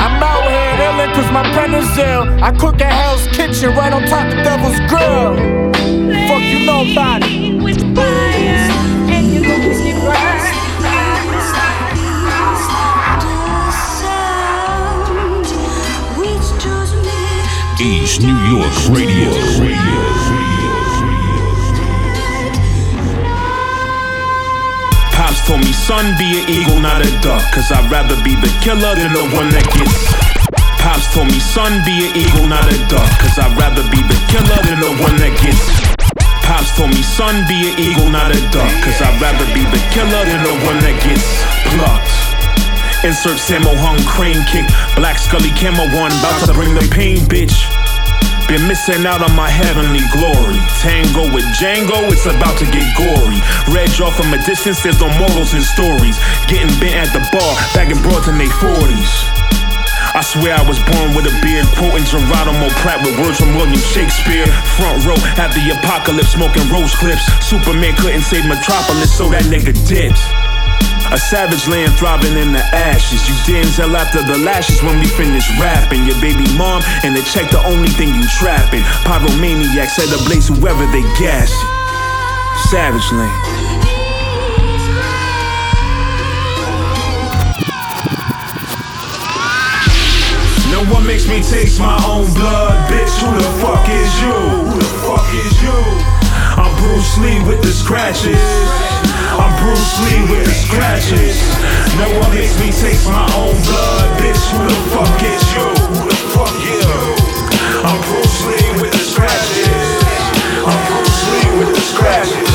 I'm out here illin' cause my pen is ill. I cook at Hell's Kitchen right on top of Devil's Grill. Fuck you know about it. East New York Radio. Pops told me, son, be an eagle, not a duck. Cause I'd rather be the killer than the one that gets. Pops told me, son, be an eagle, not a duck. Cause I'd rather be the killer than the one that gets. Pops told me, son, be an eagle, not a duck. Cause I'd rather be the killer than the one that gets plucked. Insert Sammo Hung crane kick. Black Scully camo one, about to bring the pain, bitch. Been missing out on my heavenly glory. Tango with Django, it's about to get gory. Red jaw from a distance, there's no morals in stories. Getting bent at the bar, bagging broads in their 40s. I swear I was born with a beard, quoting Geronimo Pratt with words from William Shakespeare. Front row at the apocalypse, smoking rose clips. Superman couldn't save Metropolis, so that nigga dipped. A savage land throbbing in the ashes. You Denzel after the lashes when we finish rapping. Your baby mom and the check, the only thing you trapping. Pyromaniac set ablaze whoever they gas. Savage land. One makes me taste my own blood, bitch. Who the fuck is you? Who the fuck is you? I'm Bruce Lee with the scratches. I'm Bruce Lee with the scratches. No one makes me taste my own blood, bitch. Who the fuck is you? Who the fuck you? I'm Bruce Lee with the scratches. I'm Bruce Lee with the scratches.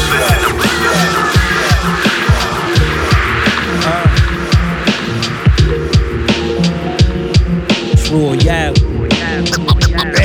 Royale.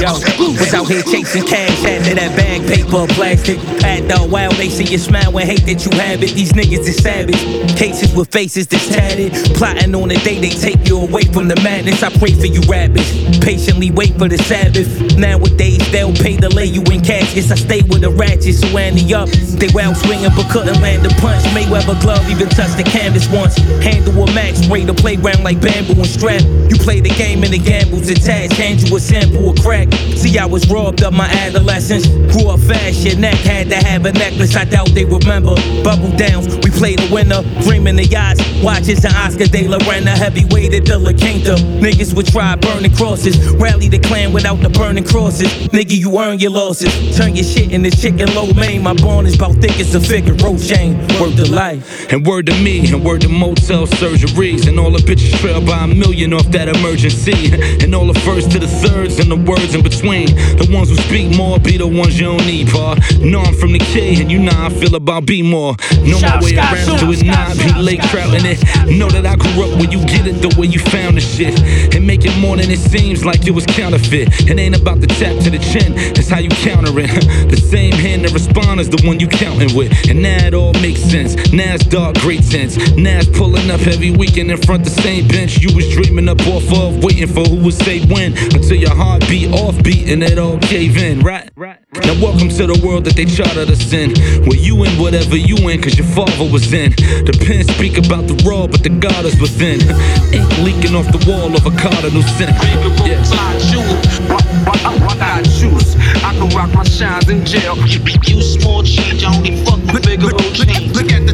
Yo, was out here chasing cash after that bag paper, plastic. At the while they see you smile and hate that you have it. These niggas is savage. Cases with faces that's tatted. Plotting on the day they take you away from the madness. I pray for you rabbits. Patiently wait for the Sabbath. Nowadays they'll pay to lay you in caskets. I stay with the ratchets who ante up. They wild swinging but couldn't land a punch. Mayweather glove even touched the canvas once. Handle a max, spray the playground like bamboo and strap. You play the game and the gambles attached. Hand you a sample of crack. See, I was robbed of my adolescence. Grew up fast, your neck had to have a necklace. I doubt they remember. Bubble downs, we played the winner. Dreaming the yachts, watches and Oscar De La Renta. Heavyweight at the La Quinta. Niggas would try burning crosses. Rally the clan without the burning crosses. Nigga, you earn your losses. Turn your shit into chicken low main. My bond is about thick as a figure. Road chain, word to life. And word to me, and word to motel surgeries. And all the bitches trail by a million off that emergency. And all the first to the thirds and the words in between. The ones who speak more be the ones you don't need, pa. Know I'm from the K, and you know I feel about be more. Know my way around to it, not be late trouting it. Know that I grew up when you get it the way you found the shit. And make it more than it seems like it was counterfeit. It ain't about the tap to the chin, it's how you counter it. the same hand that responds is the one you counting with. And now it all makes sense. Now it's dark, great sense. Now it's pulling up every weekend in front the same bench you was dreaming up off of, waiting for who would say when. Until your heart beat off beat and it all cave in, right? Now welcome to the world that they chartered us in. Where you in whatever you in, cause your father was in. The pen speak about the raw, but the God is within. Ink leaking off the wall of a cardinal sin. Yeah. What I choose, I can rock my shines in jail. You small change, I only fuck with bigger road change. Look at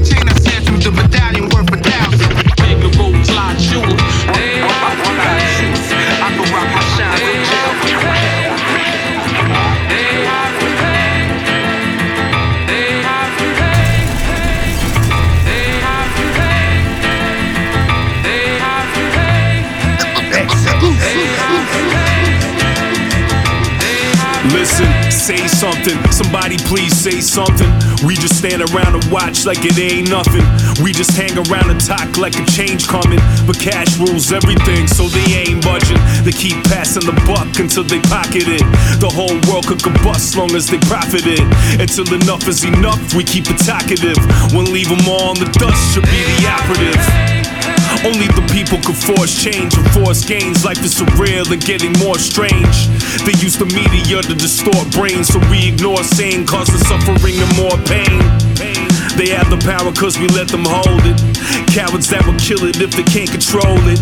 say something. Somebody please say something. We just stand around and watch like it ain't nothing. We just hang around and talk like a change coming. But cash rules everything, so they ain't budging. They keep passing the buck until they pocket it. The whole world could combust long as they profit it. Until enough is enough, we keep it talkative. When leave them all in the dust should be the operative. Only the people could force change and force gains. Life is surreal and getting more strange. They use the media to distort brains, so we ignore saying causing suffering and more pain. They have the power cause we let them hold it. Cowards that will kill it if they can't control it.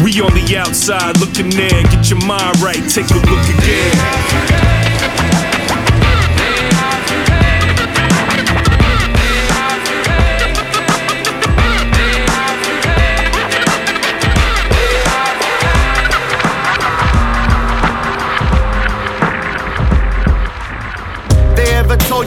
We on the outside looking in, get your mind right, take a look again.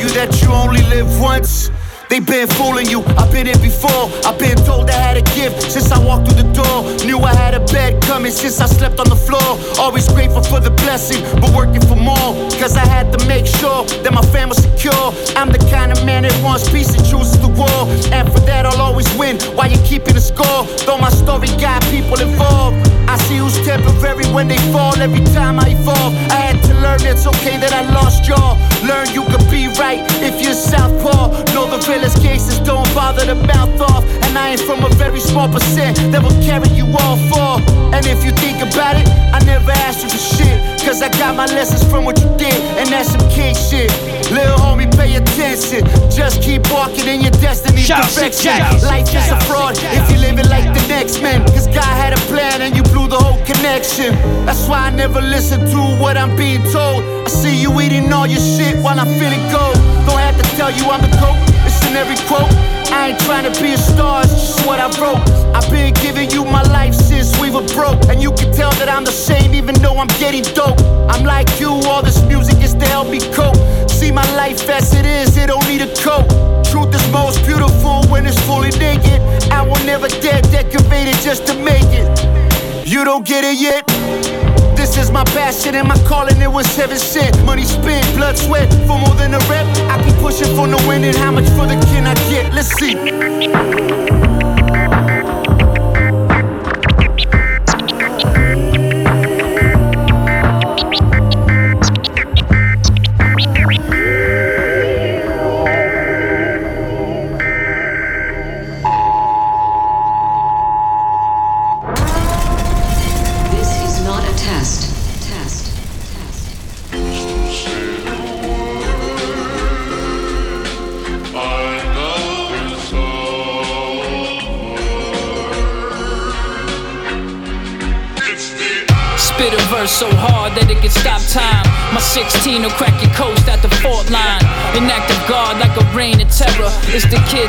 You that you only live once? They been fooling you, I've been here before. I've been told I had a gift since I walked through the door. Knew I had a bed coming since I slept on the floor. Always grateful for the blessing, but working for more. Cause I had to make sure that my family's secure. I'm the kind of man that wants peace and chooses the war. And for that, I'll always win while you're keeping the score. Though my story got people involved. I see who's temporary when they fall every time I evolve. I had to learn it's okay that I lost y'all. Learn you could be right if you're Southpaw. Know the realest cases don't bother to mouth off. And I ain't from a very small percent that will carry you all for. And if you think about it, I never asked you for shit. Cause I got my lessons from what you did, and that's some king shit. Little homie, pay attention. Just keep walking in your destiny's Shout direction. Life is a fraud if you live it like the next man. Cause God had a plan and you blew the whole connection. That's why I never listen to what I'm being told. I see you eating all your shit while I'm feeling cold. Don't have to tell you I'm the GOAT. It's in every quote. I ain't trying to be a star, it's just what I wrote. I've been giving you my life since we were broke. And you can tell that I'm the same even though I'm getting dope. I'm like you, all this music is to help me cope. See my life as it is, it don't need a coat. Truth is most beautiful when it's fully naked. I will never dare decorate it just to make it. You don't get it yet? This is my passion and my calling, it was heaven sent. Money spent, blood, sweat, for more than a rep. I keep pushing for no end, and how much further can I get? Let's see.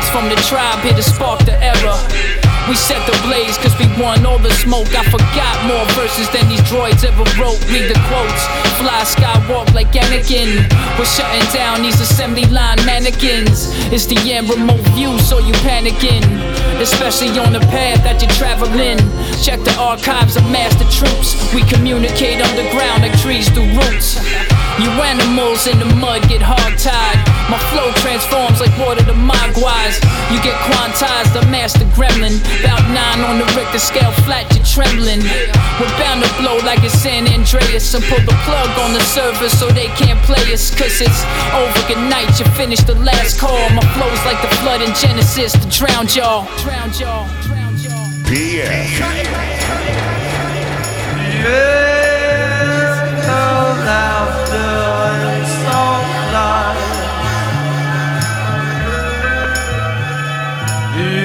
Kids from the tribe here to spark the error. We set the blaze cause we won all the smoke. I forgot more verses than these droids ever wrote. Read the quotes. Fly skywalk like Anakin. We're shutting down these assembly line mannequins. It's the end remote view, so you panicking. Especially on the path that you're traveling. Check the archives of master troops. We communicate underground like trees through roots. You animals in the mud get hog tied. My flow transforms like water to mogwais. You get quantized, the master gremlin. About nine on the Richter scale, flat, you're trembling. We're bound to blow like it's San Andreas and pull the plug on the server so they can't play us. Cause it's over, good night, you finished the last call. My flow's like the flood in Genesis to drown y'all. Drown y'all. All nights we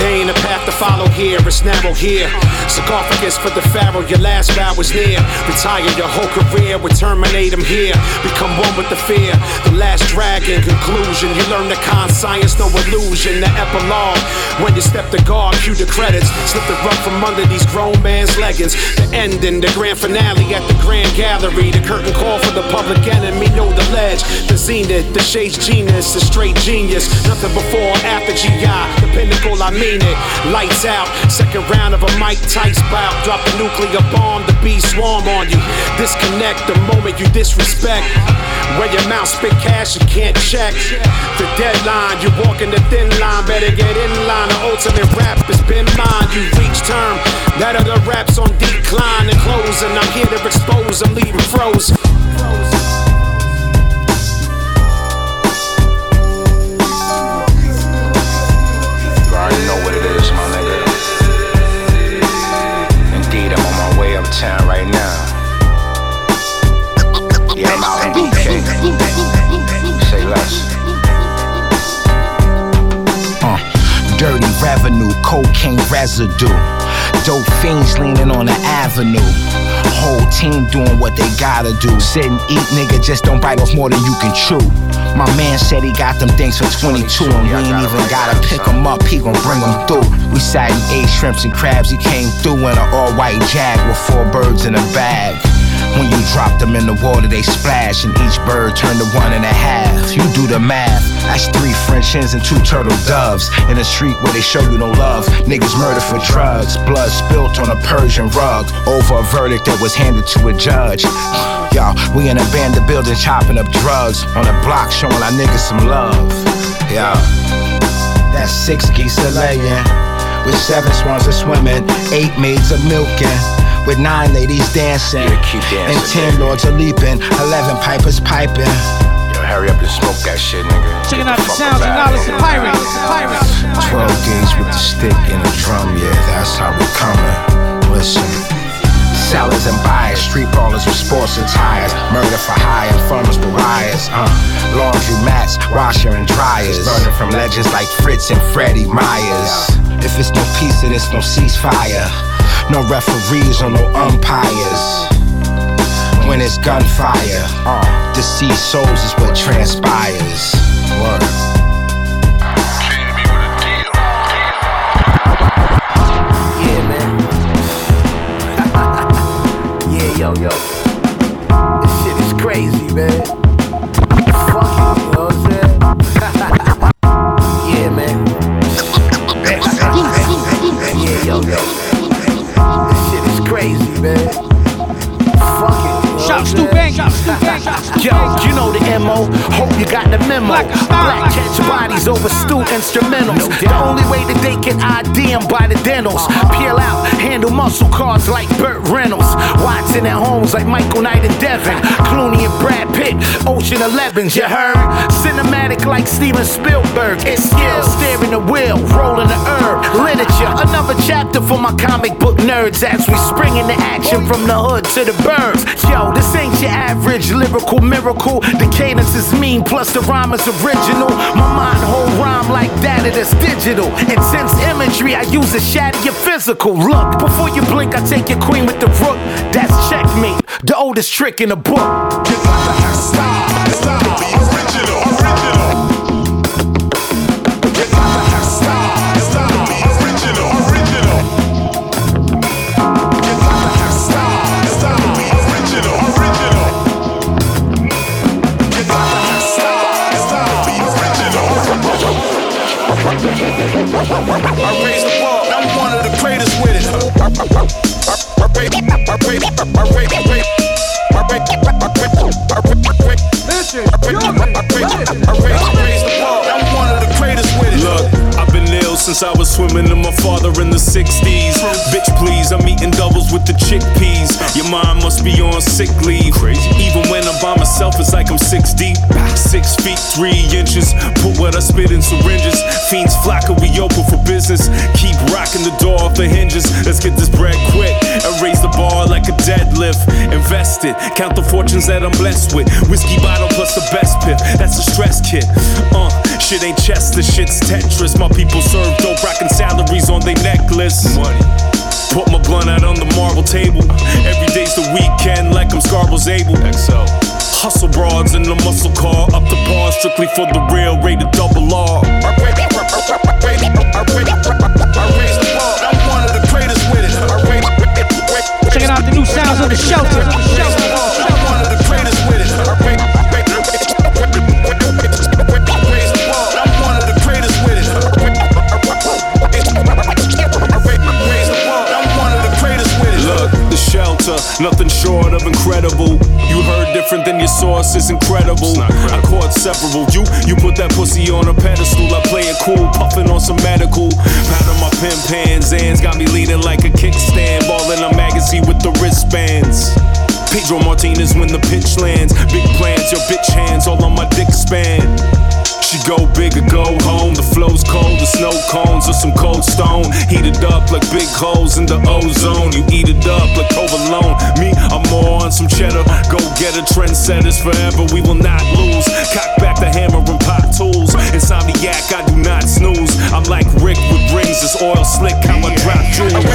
don't wallow here. They ain't a path to follow here, it's narrow here. Sarcophagus for the pharaoh, your last vow is near. Retire your whole career, we terminate them here. Become one with the fear. The last dragon, conclusion. You learn the con science, no illusion. The epilogue. When you step the guard, cue the credits. Slip the rug from under these grown man's leggings. The ending, the grand finale at the grand gallery. The curtain call for the public enemy. Know the ledge, zenith, the shades genius, the straight genius. Nothing before or after GI. The pinnacle, I mean it. Lights out. Second round of a Mike Tyson bout. Drop a nuclear bomb, the beast swarm on you. Disconnect the moment you disrespect. Where your mouth spit cash, you can't check. The deadline, you walk in the thin line. Better get in line. The ultimate rap has been mine. You reach term. That other raps on decline and closing. I'm here to expose them, leaving frozen. Uptown right now. Yeah, I'm out in BK. Say less. Revenue, cocaine residue. Dope fiends leaning on the avenue. Whole team doing what they gotta do. Sit and eat, nigga, just don't bite off more than you can chew. My man said he got them things for 22, and we ain't even gotta pick them up, he gon' bring them through. We sat and ate shrimps and crabs, he came through in an all white jag with four birds in a bag. When you drop them in the water, they splash, and each bird turned to one and a half. You do the math. That's three French hens and two turtle doves. In a street where they show you no love. Niggas murdered for drugs. Blood spilt on a Persian rug. Over a verdict that was handed to a judge. Y'all, we in a abandoned building chopping up drugs. On a block showing our niggas some love. Yeah. That's six geese a laying. With seven swans a swimming. Eight maids a milking with nine ladies dancing, and ten lords are leaping, eleven pipers piping. Yo, hurry up and smoke that shit, nigga. Checking out the sounds and knowledge of pirates. Pirates. Twelve gauge with the stick and a drum, yeah, that's how we coming. Listen. Sellers and buyers, street ballers with sports attires, murder for hire, farmers wires, uh, laundry mats, washer and dryers, burning from legends like Fritz and Freddie Myers. If it's no peace, then it's no ceasefire. No referees or no umpires. When it's gunfire, uh, deceased souls is what transpires. Word. Yo, yo. This shit is crazy, man. Fuck it, you know what I'm saying? yeah, man. yeah, yo, yo. This shit is crazy, man. Fuck it. Shots to bang, shots to bang, Yo, you know the MO. Hope you got the memo. Black catch bodies over stew instrumentals. The only way that they can ID them by the dentals. Uh-huh. Peel out, handle muscle cars like Burt Reynolds. Watson and Holmes like Michael Knight and Devin. Clooney and Brad Pitt, Ocean Elevens, you heard? Cinematic like Steven Spielberg. It's skill, steering the wheel, rolling the herb. Literature, another chapter for my comic book nerds as we spring into action from the hood to the burbs. Yo, this ain't your average lyrical miracle. The cadence is mean, plus the rhyme is original. My mind whole rhyme like that, it is digital. Intense imagery, I use to shatter your physical. Look, before you blink, I take your queen with the rook. That's checkmate, the oldest trick in the book. I raise, I since I was swimming in my father in the 60s. Bitch, please, I'm eating doubles with the chickpeas. Your mom must be on sick leave. Crazy. Even when I'm by myself, it's like I'm six deep. Six feet, three inches. Put what I spit in syringes. Fiends flock, we open for business. Keep rocking the door off the hinges. Let's get this bread quick and raise the bar like a deadlift. Invest it, count the fortunes that I'm blessed with. Whiskey bottle plus the best piff. That's a stress kit. Uh, shit ain't chess, the shit's Tetris. My people serve dope, rocking salaries list. Money. Put my blunt out on the marble table. Every day's the weekend, like I'm Scarborough's able. XO. Hustle broads in the muscle car, up the bar, strictly for the real, rated double R. I raise the bar. I'm one of the greatest with it. I raise, Checking out the new sounds on the shelter. Nothing short of incredible. You heard different than your source, is incredible. I caught several. You, you put that pussy on a pedestal. I play it cool, puffing on some medical. On my pin pans, Zans got me leaning like a kickstand. Ball in a magazine with the wristbands. Pedro Martinez when the pitch lands. Big plans, your bitch hands all on my dick span. She go big or go home. The flow's cold, the snow cones or some cold stone. Heated up like big holes in the ozone. You eat it up like provolone. Me, I'm more on some cheddar. Go get a trendsetters forever. We will not lose. Cock back the hammer and pop tools. Insomniac, I do not snooze. I'm like Rick with rings. This oil slick, how I drop jewels.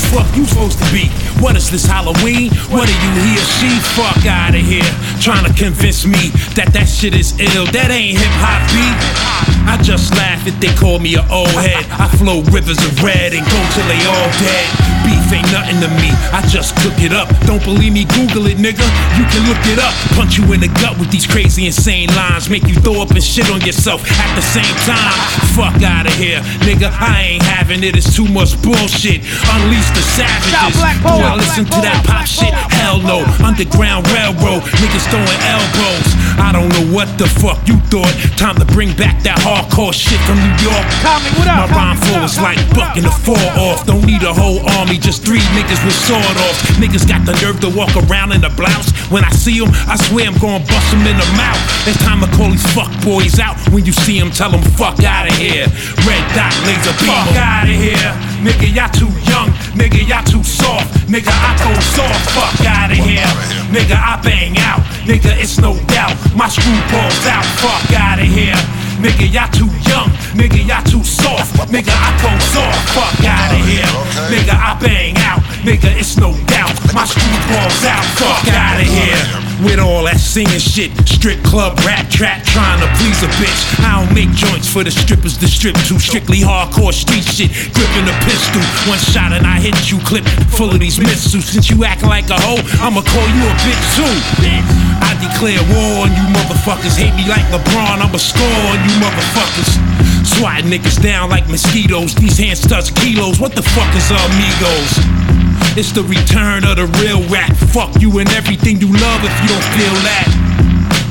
The fuck you supposed to be? What is this Halloween? What are you here? she? Fuck out of here. Trying to convince me that that shit is ill. That ain't hip hop beat. I just laugh if they call me an old head. I flow rivers of red and go till they all dead. Beef ain't nothing to me. I just cook it up. Don't believe me? Google it, nigga. You can look it up. Punch you in the gut with these crazy, insane lines. Make you throw up and shit on yourself at the same time. Fuck out of here, nigga. I ain't having it. It's too much bullshit. Unleash the savages. Do I listen to that pop shit? Hell no. Underground railroad. Niggas throwing elbows. I don't know what the fuck you thought. Time to bring back that hardcore shit from New York. What up? My rhyme flow is like bucking the fall off. Don't need a whole army, just three niggas with sword off. Niggas got the nerve to walk around in a blouse. When I see them, I swear I'm gonna bust them in the mouth. It's time to call these fuck boys out. When you see them, tell them fuck out of here. Red dot laser beam. Fuck out of here. Nigga, y'all too young. Nigga, y'all too soft. Nigga, I go soft. Fuck out of here. Nigga, I bang out. Nigga, it's no doubt. My screw balls out. Fuck out of here. Nigga, y'all too young. Nigga, y'all too soft. Nigga, I go soft. Fuck out of here. Nigga, I bang out. Nigga, it's no doubt. My screw balls out. Fuck out of here. With all that singing shit, strip club, rap trap, trying to please a bitch. I don't make joints for the strippers to strip to. Strictly hardcore street shit, gripping a pistol. One shot and I hit you, clip full of these missiles. Since you acting like a hoe, I'ma call you a bitch too. I declare war on you motherfuckers. Hate me like LeBron, I'ma score on you motherfuckers. Swatting niggas down like mosquitoes. These hands touch kilos. What the fuck is amigos? It's the return of the real rap. Fuck you and everything you love if you don't feel that.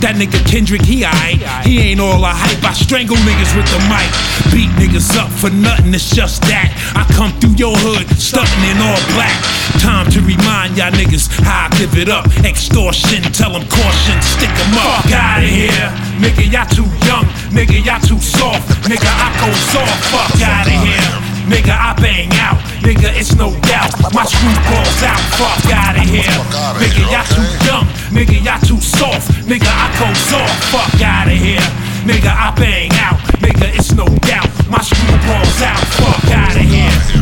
That nigga Kendrick, he aight. He ain't all a hype. I strangle niggas with the mic. Beat niggas up for nothing, it's just that. I come through your hood, stunting in all black. Time to remind y'all niggas how I give it up. Extortion, tell them caution, stick stick 'em up. Fuck out of here. Nigga, y'all too young. Nigga, y'all too soft. Nigga, I go soft. Fuck out of here. Nigga, I bang out. Nigga, it's no doubt. My screw balls out. Fuck out of here. Nigga, y'all too young. Nigga, y'all too soft. Nigga, I go soft. Fuck out of here. Nigga, I bang out. Nigga, it's no doubt. My screw balls out. Fuck out of here.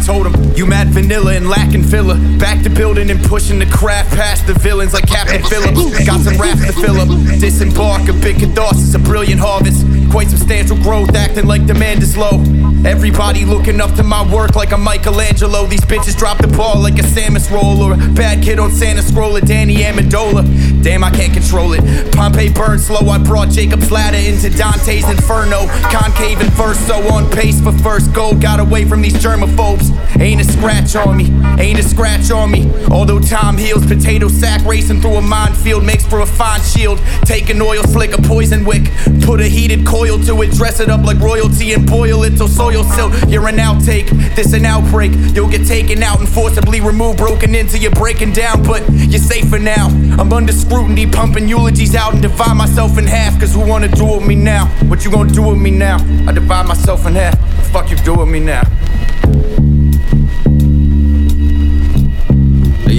Told him, you mad vanilla and lacking filler. Back to building and pushing the craft past the villains like Captain Phillips. Got some raps to fill up. Disembark a big catharsis, a brilliant harvest. Quite substantial growth, acting like demand is low. Everybody looking up to my work like a Michelangelo. These bitches drop the ball like a Samus roll or a bad kid on Santa scroll of Danny Amendola. Damn, I can't control it. Pompeii burned slow. I brought Jacob's ladder into Dante's Inferno. Concave and verse, so on pace for first goal. Got away from these germaphobes. Ain't a scratch on me. Ain't a scratch on me. Although time heals, potato sack racing through a minefield makes for a fine shield. Take an oil slick, a poison wick. Put a heated coil to it, dress it up like royalty and boil it till soil silt. You're an outtake, this an outbreak. You'll get taken out and forcibly removed, broken into, you're breaking down. But you're safe for now. I'm under scrutiny, pumping eulogies out and divide myself in half. Cause who wanna do with me now? What you gonna do with me now? I divide myself in half. The fuck you do with me now?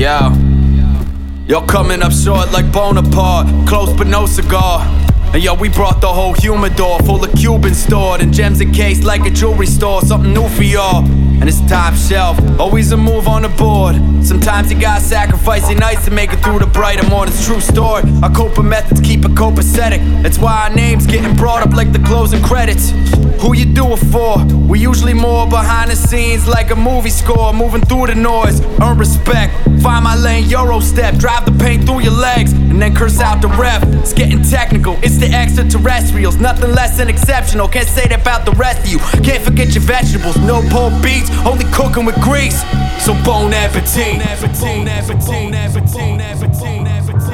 Yo, you're coming up short like Bonaparte, close but no cigar. And yo, we brought the whole humidor full of Cubans stored and gems encased like a jewelry store. Something new for y'all. And it's top shelf, always a move on the board. Sometimes you gotta sacrifice your nights to make it through the brighter mornings. True story. Our coping methods keep it copacetic. That's why our names getting brought up like the closing credits. Who you do it for? We usually more behind the scenes like a movie score, moving through the noise. Earn respect, find my lane, Euro step, drive the pain through your legs, and then curse out the ref. It's getting technical, it's the extraterrestrials, nothing less than exceptional. Can't say that about the rest of you. Can't forget your vegetables, no pulled beats, only cooking with grease. So bon appetit. Bon appetit. Bon appetit. Bon appetit. Bon appetit.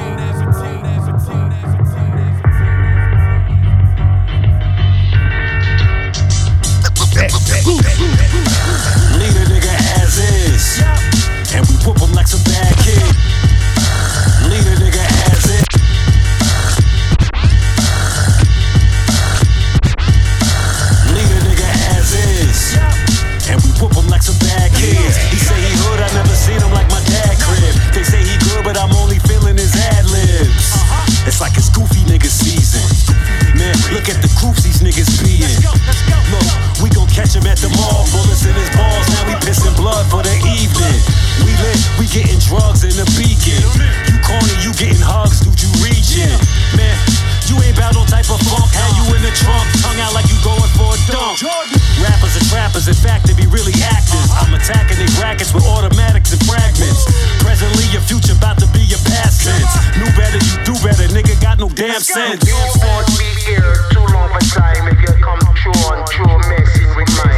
Lead a nigga as is. And we whoop 'em like some bad kid. Lead a nigga It's like it's goofy nigga season. Man, look at the groups these niggas be in. Look, we gon' catch him at the mall. Bullets in his balls, now we pissing blood for the evening. We lit, we getting drugs in the beacon. You corny, you getting hugs, dude, you reaching. Man, you ain't bout no type of funk. Had you in the trunk, tongue out like you going for a dunk. Rappers and trappers, in fact, they be really actors. I'm attacking their brackets with automatics and fragments. Presently, your future about got no damn sense. You won't be here too long for time if you come true on true messing with mine. With mine.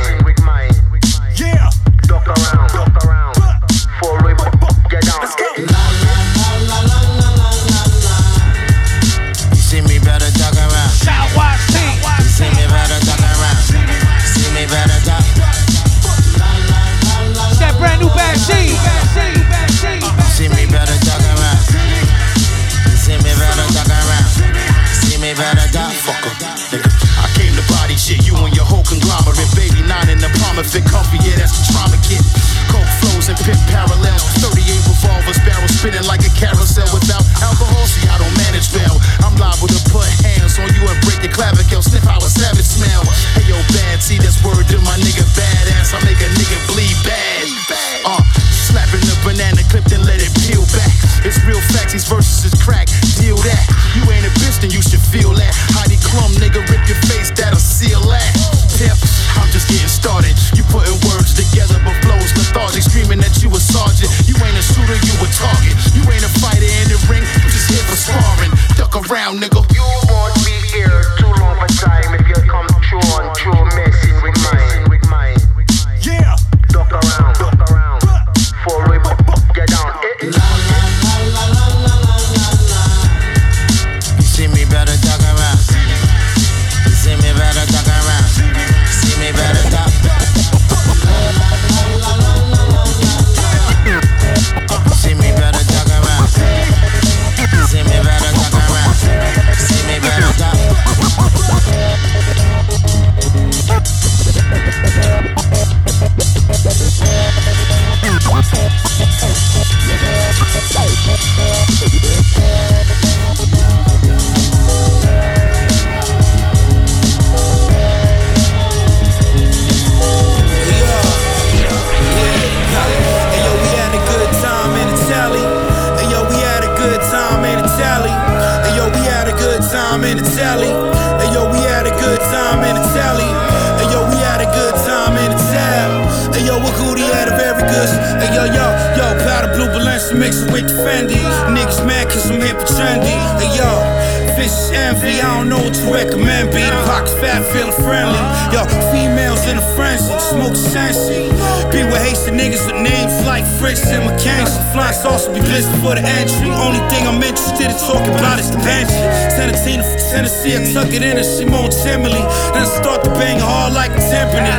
Sauce will be blitzed Tennessee, I tuck it in and she moan timidly. Then I start to bang hard like a timpani.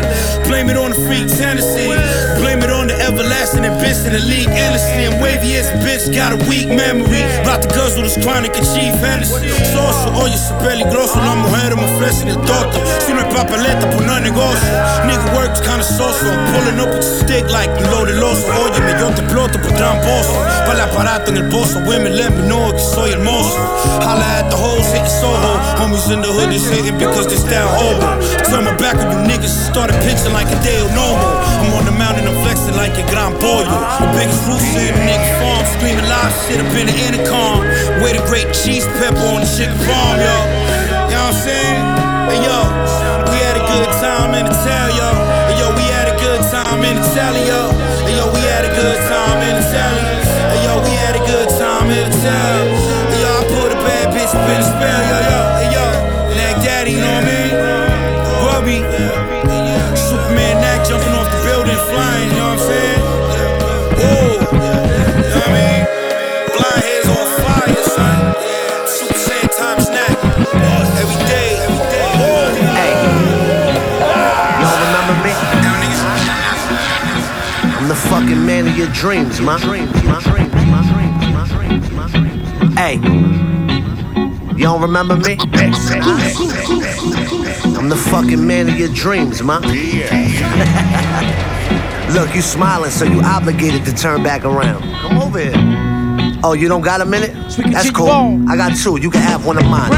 Blame it on the freak Tennessee. Blame it on the everlasting ambition, the league endlessly. I'm wavy as bitch, got a weak memory. About the guzzle this chronic and chief Hennessy. Soso, oye, su peligroso. La mujer me ofrecen el toto. Si no hay papeleta, pues no negocio. Nigga works kinda soso. I'm pulling up with a stick like you loaded oso. Óyeme, yo te exploto por tramposo. Para el aparato en el bozo. Women let me know que soy hermoso. Holla at the hoes, hitting Soho. Homies in the hood is hating because they style hobo. Turn my back on you niggas and started pitching like a day of normal. I'm on the mountain, I'm flexing like a Gran Pollo. The biggest roots in the nigga farm. Screaming live shit up in the intercom. Way to great cheese pepper on the chicken farm, yo. You know what I'm saying? Hey, yo, we had a good time in the town, yo. Hey, yo, we had a good time in the yo. Hey, yo, we had a good time in the. Hey, yo, we had a good time in the town. Bad bitch up in spell, yo, yo. Yo, Nack Daddy, you know what I mean? Grubby. Superman Nack jumping off the building, flying, you know what I'm saying? Whoa. You know what I mean? Blind heads on fire, son. Super Saiyan times Nack. Every day, every day. Hey. Y'all remember me? I'm the fucking man of your dreams, man. Hey. Y'all remember me? I'm the fucking man of your dreams, man. Look, you smiling, so you obligated to turn back around. Come over here. Oh, you don't got a minute? That's cool. I got two. You can have one of mine.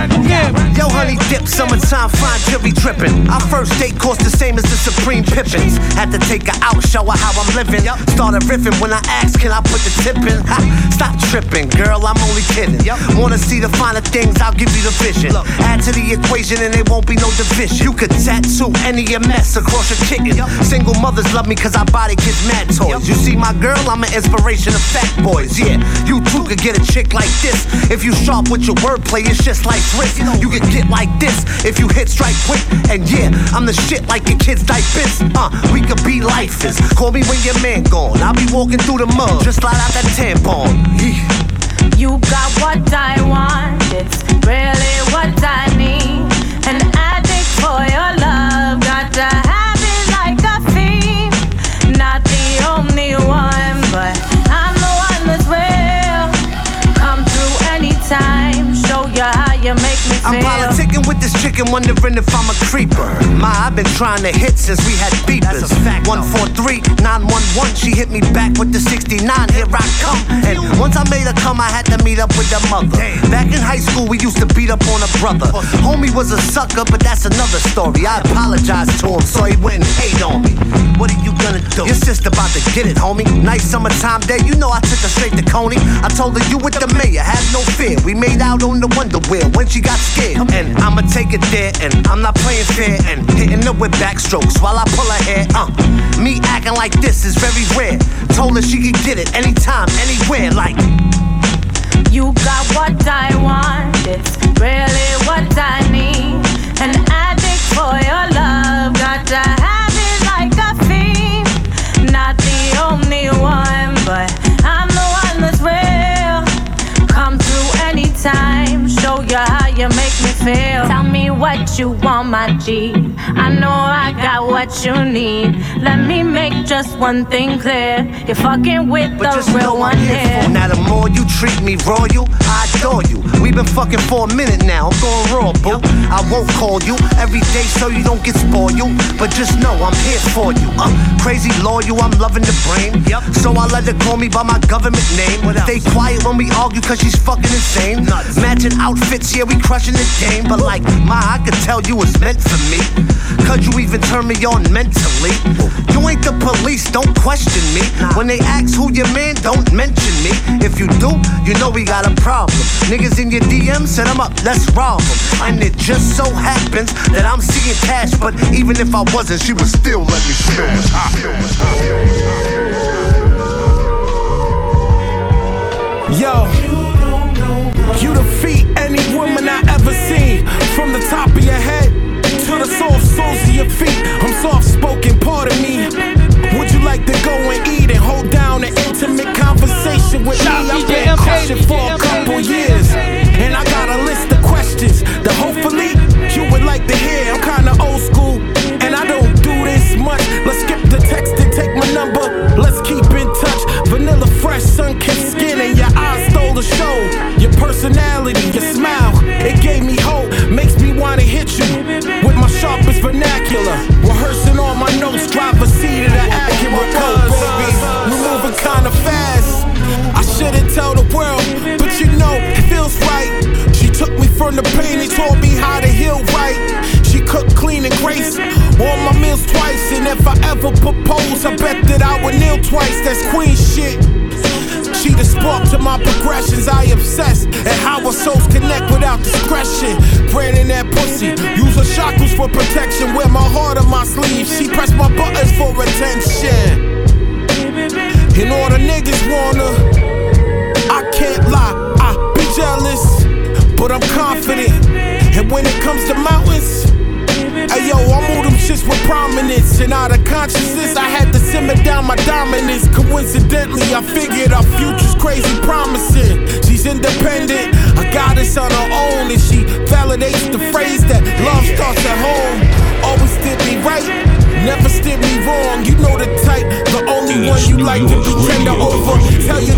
Yo, honey dip, summertime, fine jewelry dripping. Our first date cost the same as the Supreme Pippins. Had to take her out, show her how I'm living. Started riffing when I asked, can I put the tip in? Ha, stop tripping, girl, I'm only kidding. Wanna see the finer things, I'll give you the vision. Add to the equation and there won't be no division. You could tattoo any mess across your kitten. Single mothers love me cause I body kids mad toys. You see my girl, I'm an inspiration of fat boys. Yeah, you too could get a chick like this. If you sharp with your wordplay, it's just like Swift. You could get like this if you hit strike quick. And yeah, I'm the shit like your kids diapers. Uh, we could be lifers. Call me when your man gone. I'll be walking through the mud. Just slide out that tampon. You got what I want, it's really what I need. I'm politicking with this chicken, wondering if I'm a creeper. My, I've been trying to hit since we had beepers. 143 911, she hit me back with the 69. Here I come. And once I made her come, I had to meet up with her mother. Back in high school, we used to beat up on a brother. Homie was a sucker, but that's another story. I apologized to him, so he wouldn't hate on me. What are you gonna do? Your sister about to get it, homie. Nice summertime day, you know I took her straight to Coney. I told her you with the mayor, have no fear. We made out on the Wonder Wheel when she got scared. And I'ma take it there, and I'm not playing fair. And hitting her with backstrokes while I pull her hair. Uh, me acting like this is very rare. Told her she could get it anytime, anywhere. Like, You got what I want, it's really what I need. An addict for your feel. Tell me what you want, my G. I know I got what you need. Let me make just one thing clear. You're fucking with but the just real know one I'm here here. for. Now the more you treat me royal, I adore you. We've been fucking for a minute now. I'm going raw, boo. I won't call you every day so you don't get spoiled. But just know I'm here for you. Uh, crazy loyal, I'm loving the brain. Yeah, so I let her call me by my government name. Stay quiet when we argue cause she's fucking insane. Matching outfits, yeah, we crushing the game. But like, my, I could tell you was meant for me. Could you even turn me on mentally? You ain't the police, don't question me. When they ask who your man, don't mention me. If you do, you know we got a problem. Niggas in your DM, set them up, let's rob them. And it just so happens that I'm seeing cash, but even if I wasn't, she would still let me smash. Yo, you defeat any woman I ever ever From the top of your head to the soft soles of your feet. I'm soft spoken, pardon me. Would you like to go and eat and hold down an intimate conversation with me? I've been crushing for a couple years, and I got a list of questions that hopefully you would like to hear. I'm kinda old school, and I don't do this much. Let's skip the text and take my number. Let's keep in touch. Vanilla fresh, sun kissed skin, and your eyes stole the show. Your personality, your smile, vernacular. Rehearsing all my notes, drive a seat of the Acura code, baby. We moving kinda fast. I shouldn't tell the world, but you know it feels right. She took me from the pain and taught me how to heal right. She cooked clean and grace all my meals twice, and if I ever propose, I bet that I would kneel twice. That's queen shit. She the spark to my progressions. I obsess and how our souls connect without discretion. Branding that pussy, use her shackles for protection. Wear my heart on my sleeve. She press my buttons for attention. And all the niggas wanna. I can't lie, I be jealous, but I'm confident. And when it comes to mountains, Hey yo, I move them shits with prominence. And out of consciousness, I had to simmer down my dominance. Coincidentally, I figured our future's crazy promising. She's independent, a goddess on her own. And she validates the phrase that love starts at home. Always did me right, never steered me wrong. You know the type, the only one you like to be tender over. Tell your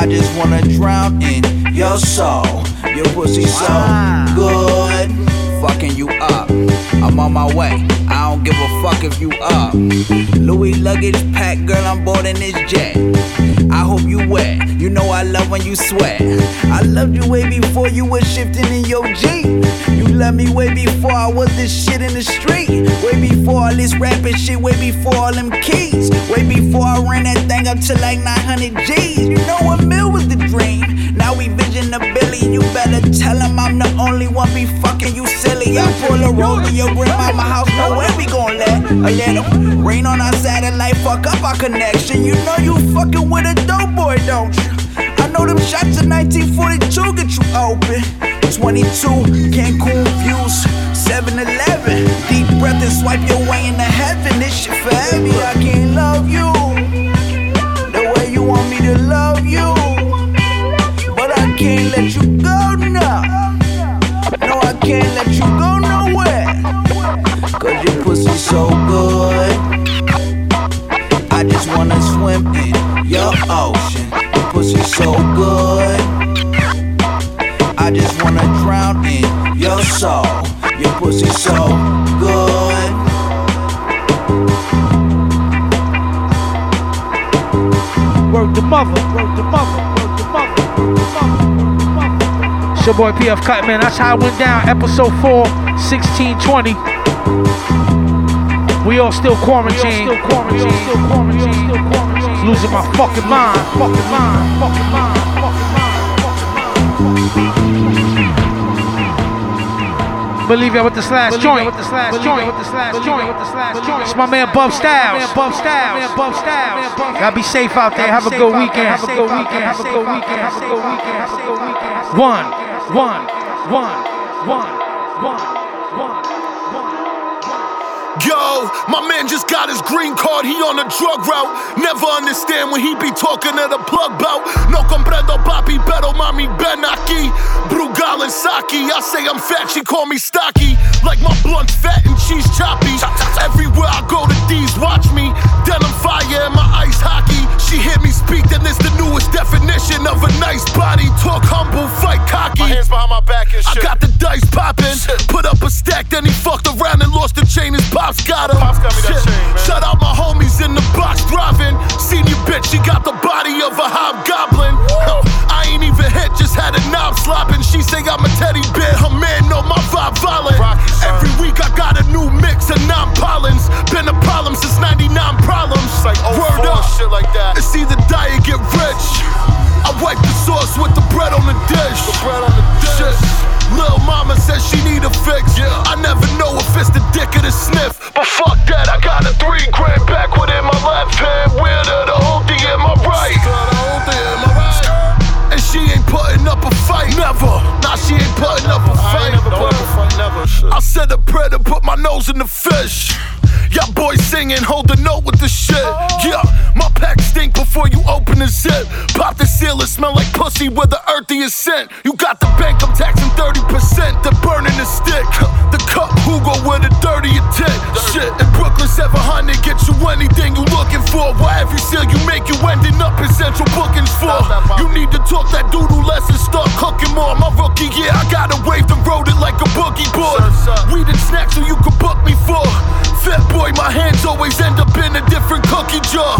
I just wanna drown in your soul. Your pussy so good. Fucking you up. I'm on my way. I don't give a fuck if you up. Louis luggage packed, girl, I'm boarding this jet. I hope you wet. You know I love when you sweat. I loved you way before you was shifting in your Jeep. You loved me way before I was this shit in the street. Way before all this rapping shit. Way before all them keys. Way before I ran that thing up to like 900 G's. You know a mill was the dream. Now we vision a billion. You better tell him I'm the only one be fucking you silly. I pull a roll to your grandmama house. Know where we gon' let a little rain on our satellite. Fuck up our connection. You know you fucking with a dope boy, don't you? I know them shots in 1942 get you open. 22, Cancun views, 7 Eleven. Deep breath and swipe your way into heaven. This shit forever. I can't love you the way you want me to love you. But I can't let you can't let you go nowhere. Cause your pussy so good. I just wanna swim in your ocean. Your pussy so good. I just wanna drown in your soul. Your pussy so good. Word the mother, word the mother, word the mother, word the mother. Your boy PF Cuttin. That's how it went down. Episode 4, 1620. We all still quarantined. Losing my fucking mind. Fucking mind. Fucking mind. Believe it with the slash joint. With the slash joint. With the slash joint. With the slash joint. It's my man Bub Styles. Bub Styles. Man Bub Styles. Gotta be safe out there. Have a good weekend. Have a good weekend. Have a good weekend. Have a good weekend. Have a good weekend. One. One. One. One. One. One. Yo, my man just got his green card, he on a drug route. Never understand when he be talking to the plug bout. No comprendo, papi, pero mami, ben aquí. Brugal and Saki, I say I'm fat, she call me stocky. Like my blunt fat and cheese choppy. Everywhere I go, the D's watch me. Denim fire and my ice hockey. She hear me speak, then it's the newest Definition of a nice body. Talk humble, fight cocky. My hands behind my back and shit. I got the dice poppin'. Put up a stack, then he fucked around and lost the chain. His pops got him. Pops got me that Shit. chain, man. Shout out my homies in the box driving. Seen your bitch, she got the body of a hobgoblin. I ain't even hit, just had a knob slopping. She say I'm a teddy bear, her man know my vibe violent. Every week I got a new mix of non pollens. Been a problem since 99 problems. like oh Word 04, up. shit like that. It's either die or get rich. I wipe the sauce with the bread on the dish. The bread on the dish. Shit. Lil' mama says she need a fix. I never know if it's the dick or the sniff. But fuck that, I got a three grand backward in my left hand. Weirder the whole thing in my right. She ain't putting up a fight. Never. Nah, she ain't putting up a I fight. never put up a fight, never. I said a prayer to put my nose in the fish. Y'all boys singing, hold the note with the shit. Oh. Yeah, my pack stink before you open the zip. Pop the seal, it smell like pussy where the earthiest scent. You got the bank, I'm taxing 30%. The burning the stick. The cup Hugo with a dirtier tit. Shit, in Brooklyn 700 get you anything you looking for. Why every seal you make you ending up in central bookings for? You need to talk that doodle less and start cooking more. My rookie year, I gotta wave the road it like a boogie board. Weed and snacks so you can book me for. Fat boy, my hands always end up in a different cookie jar.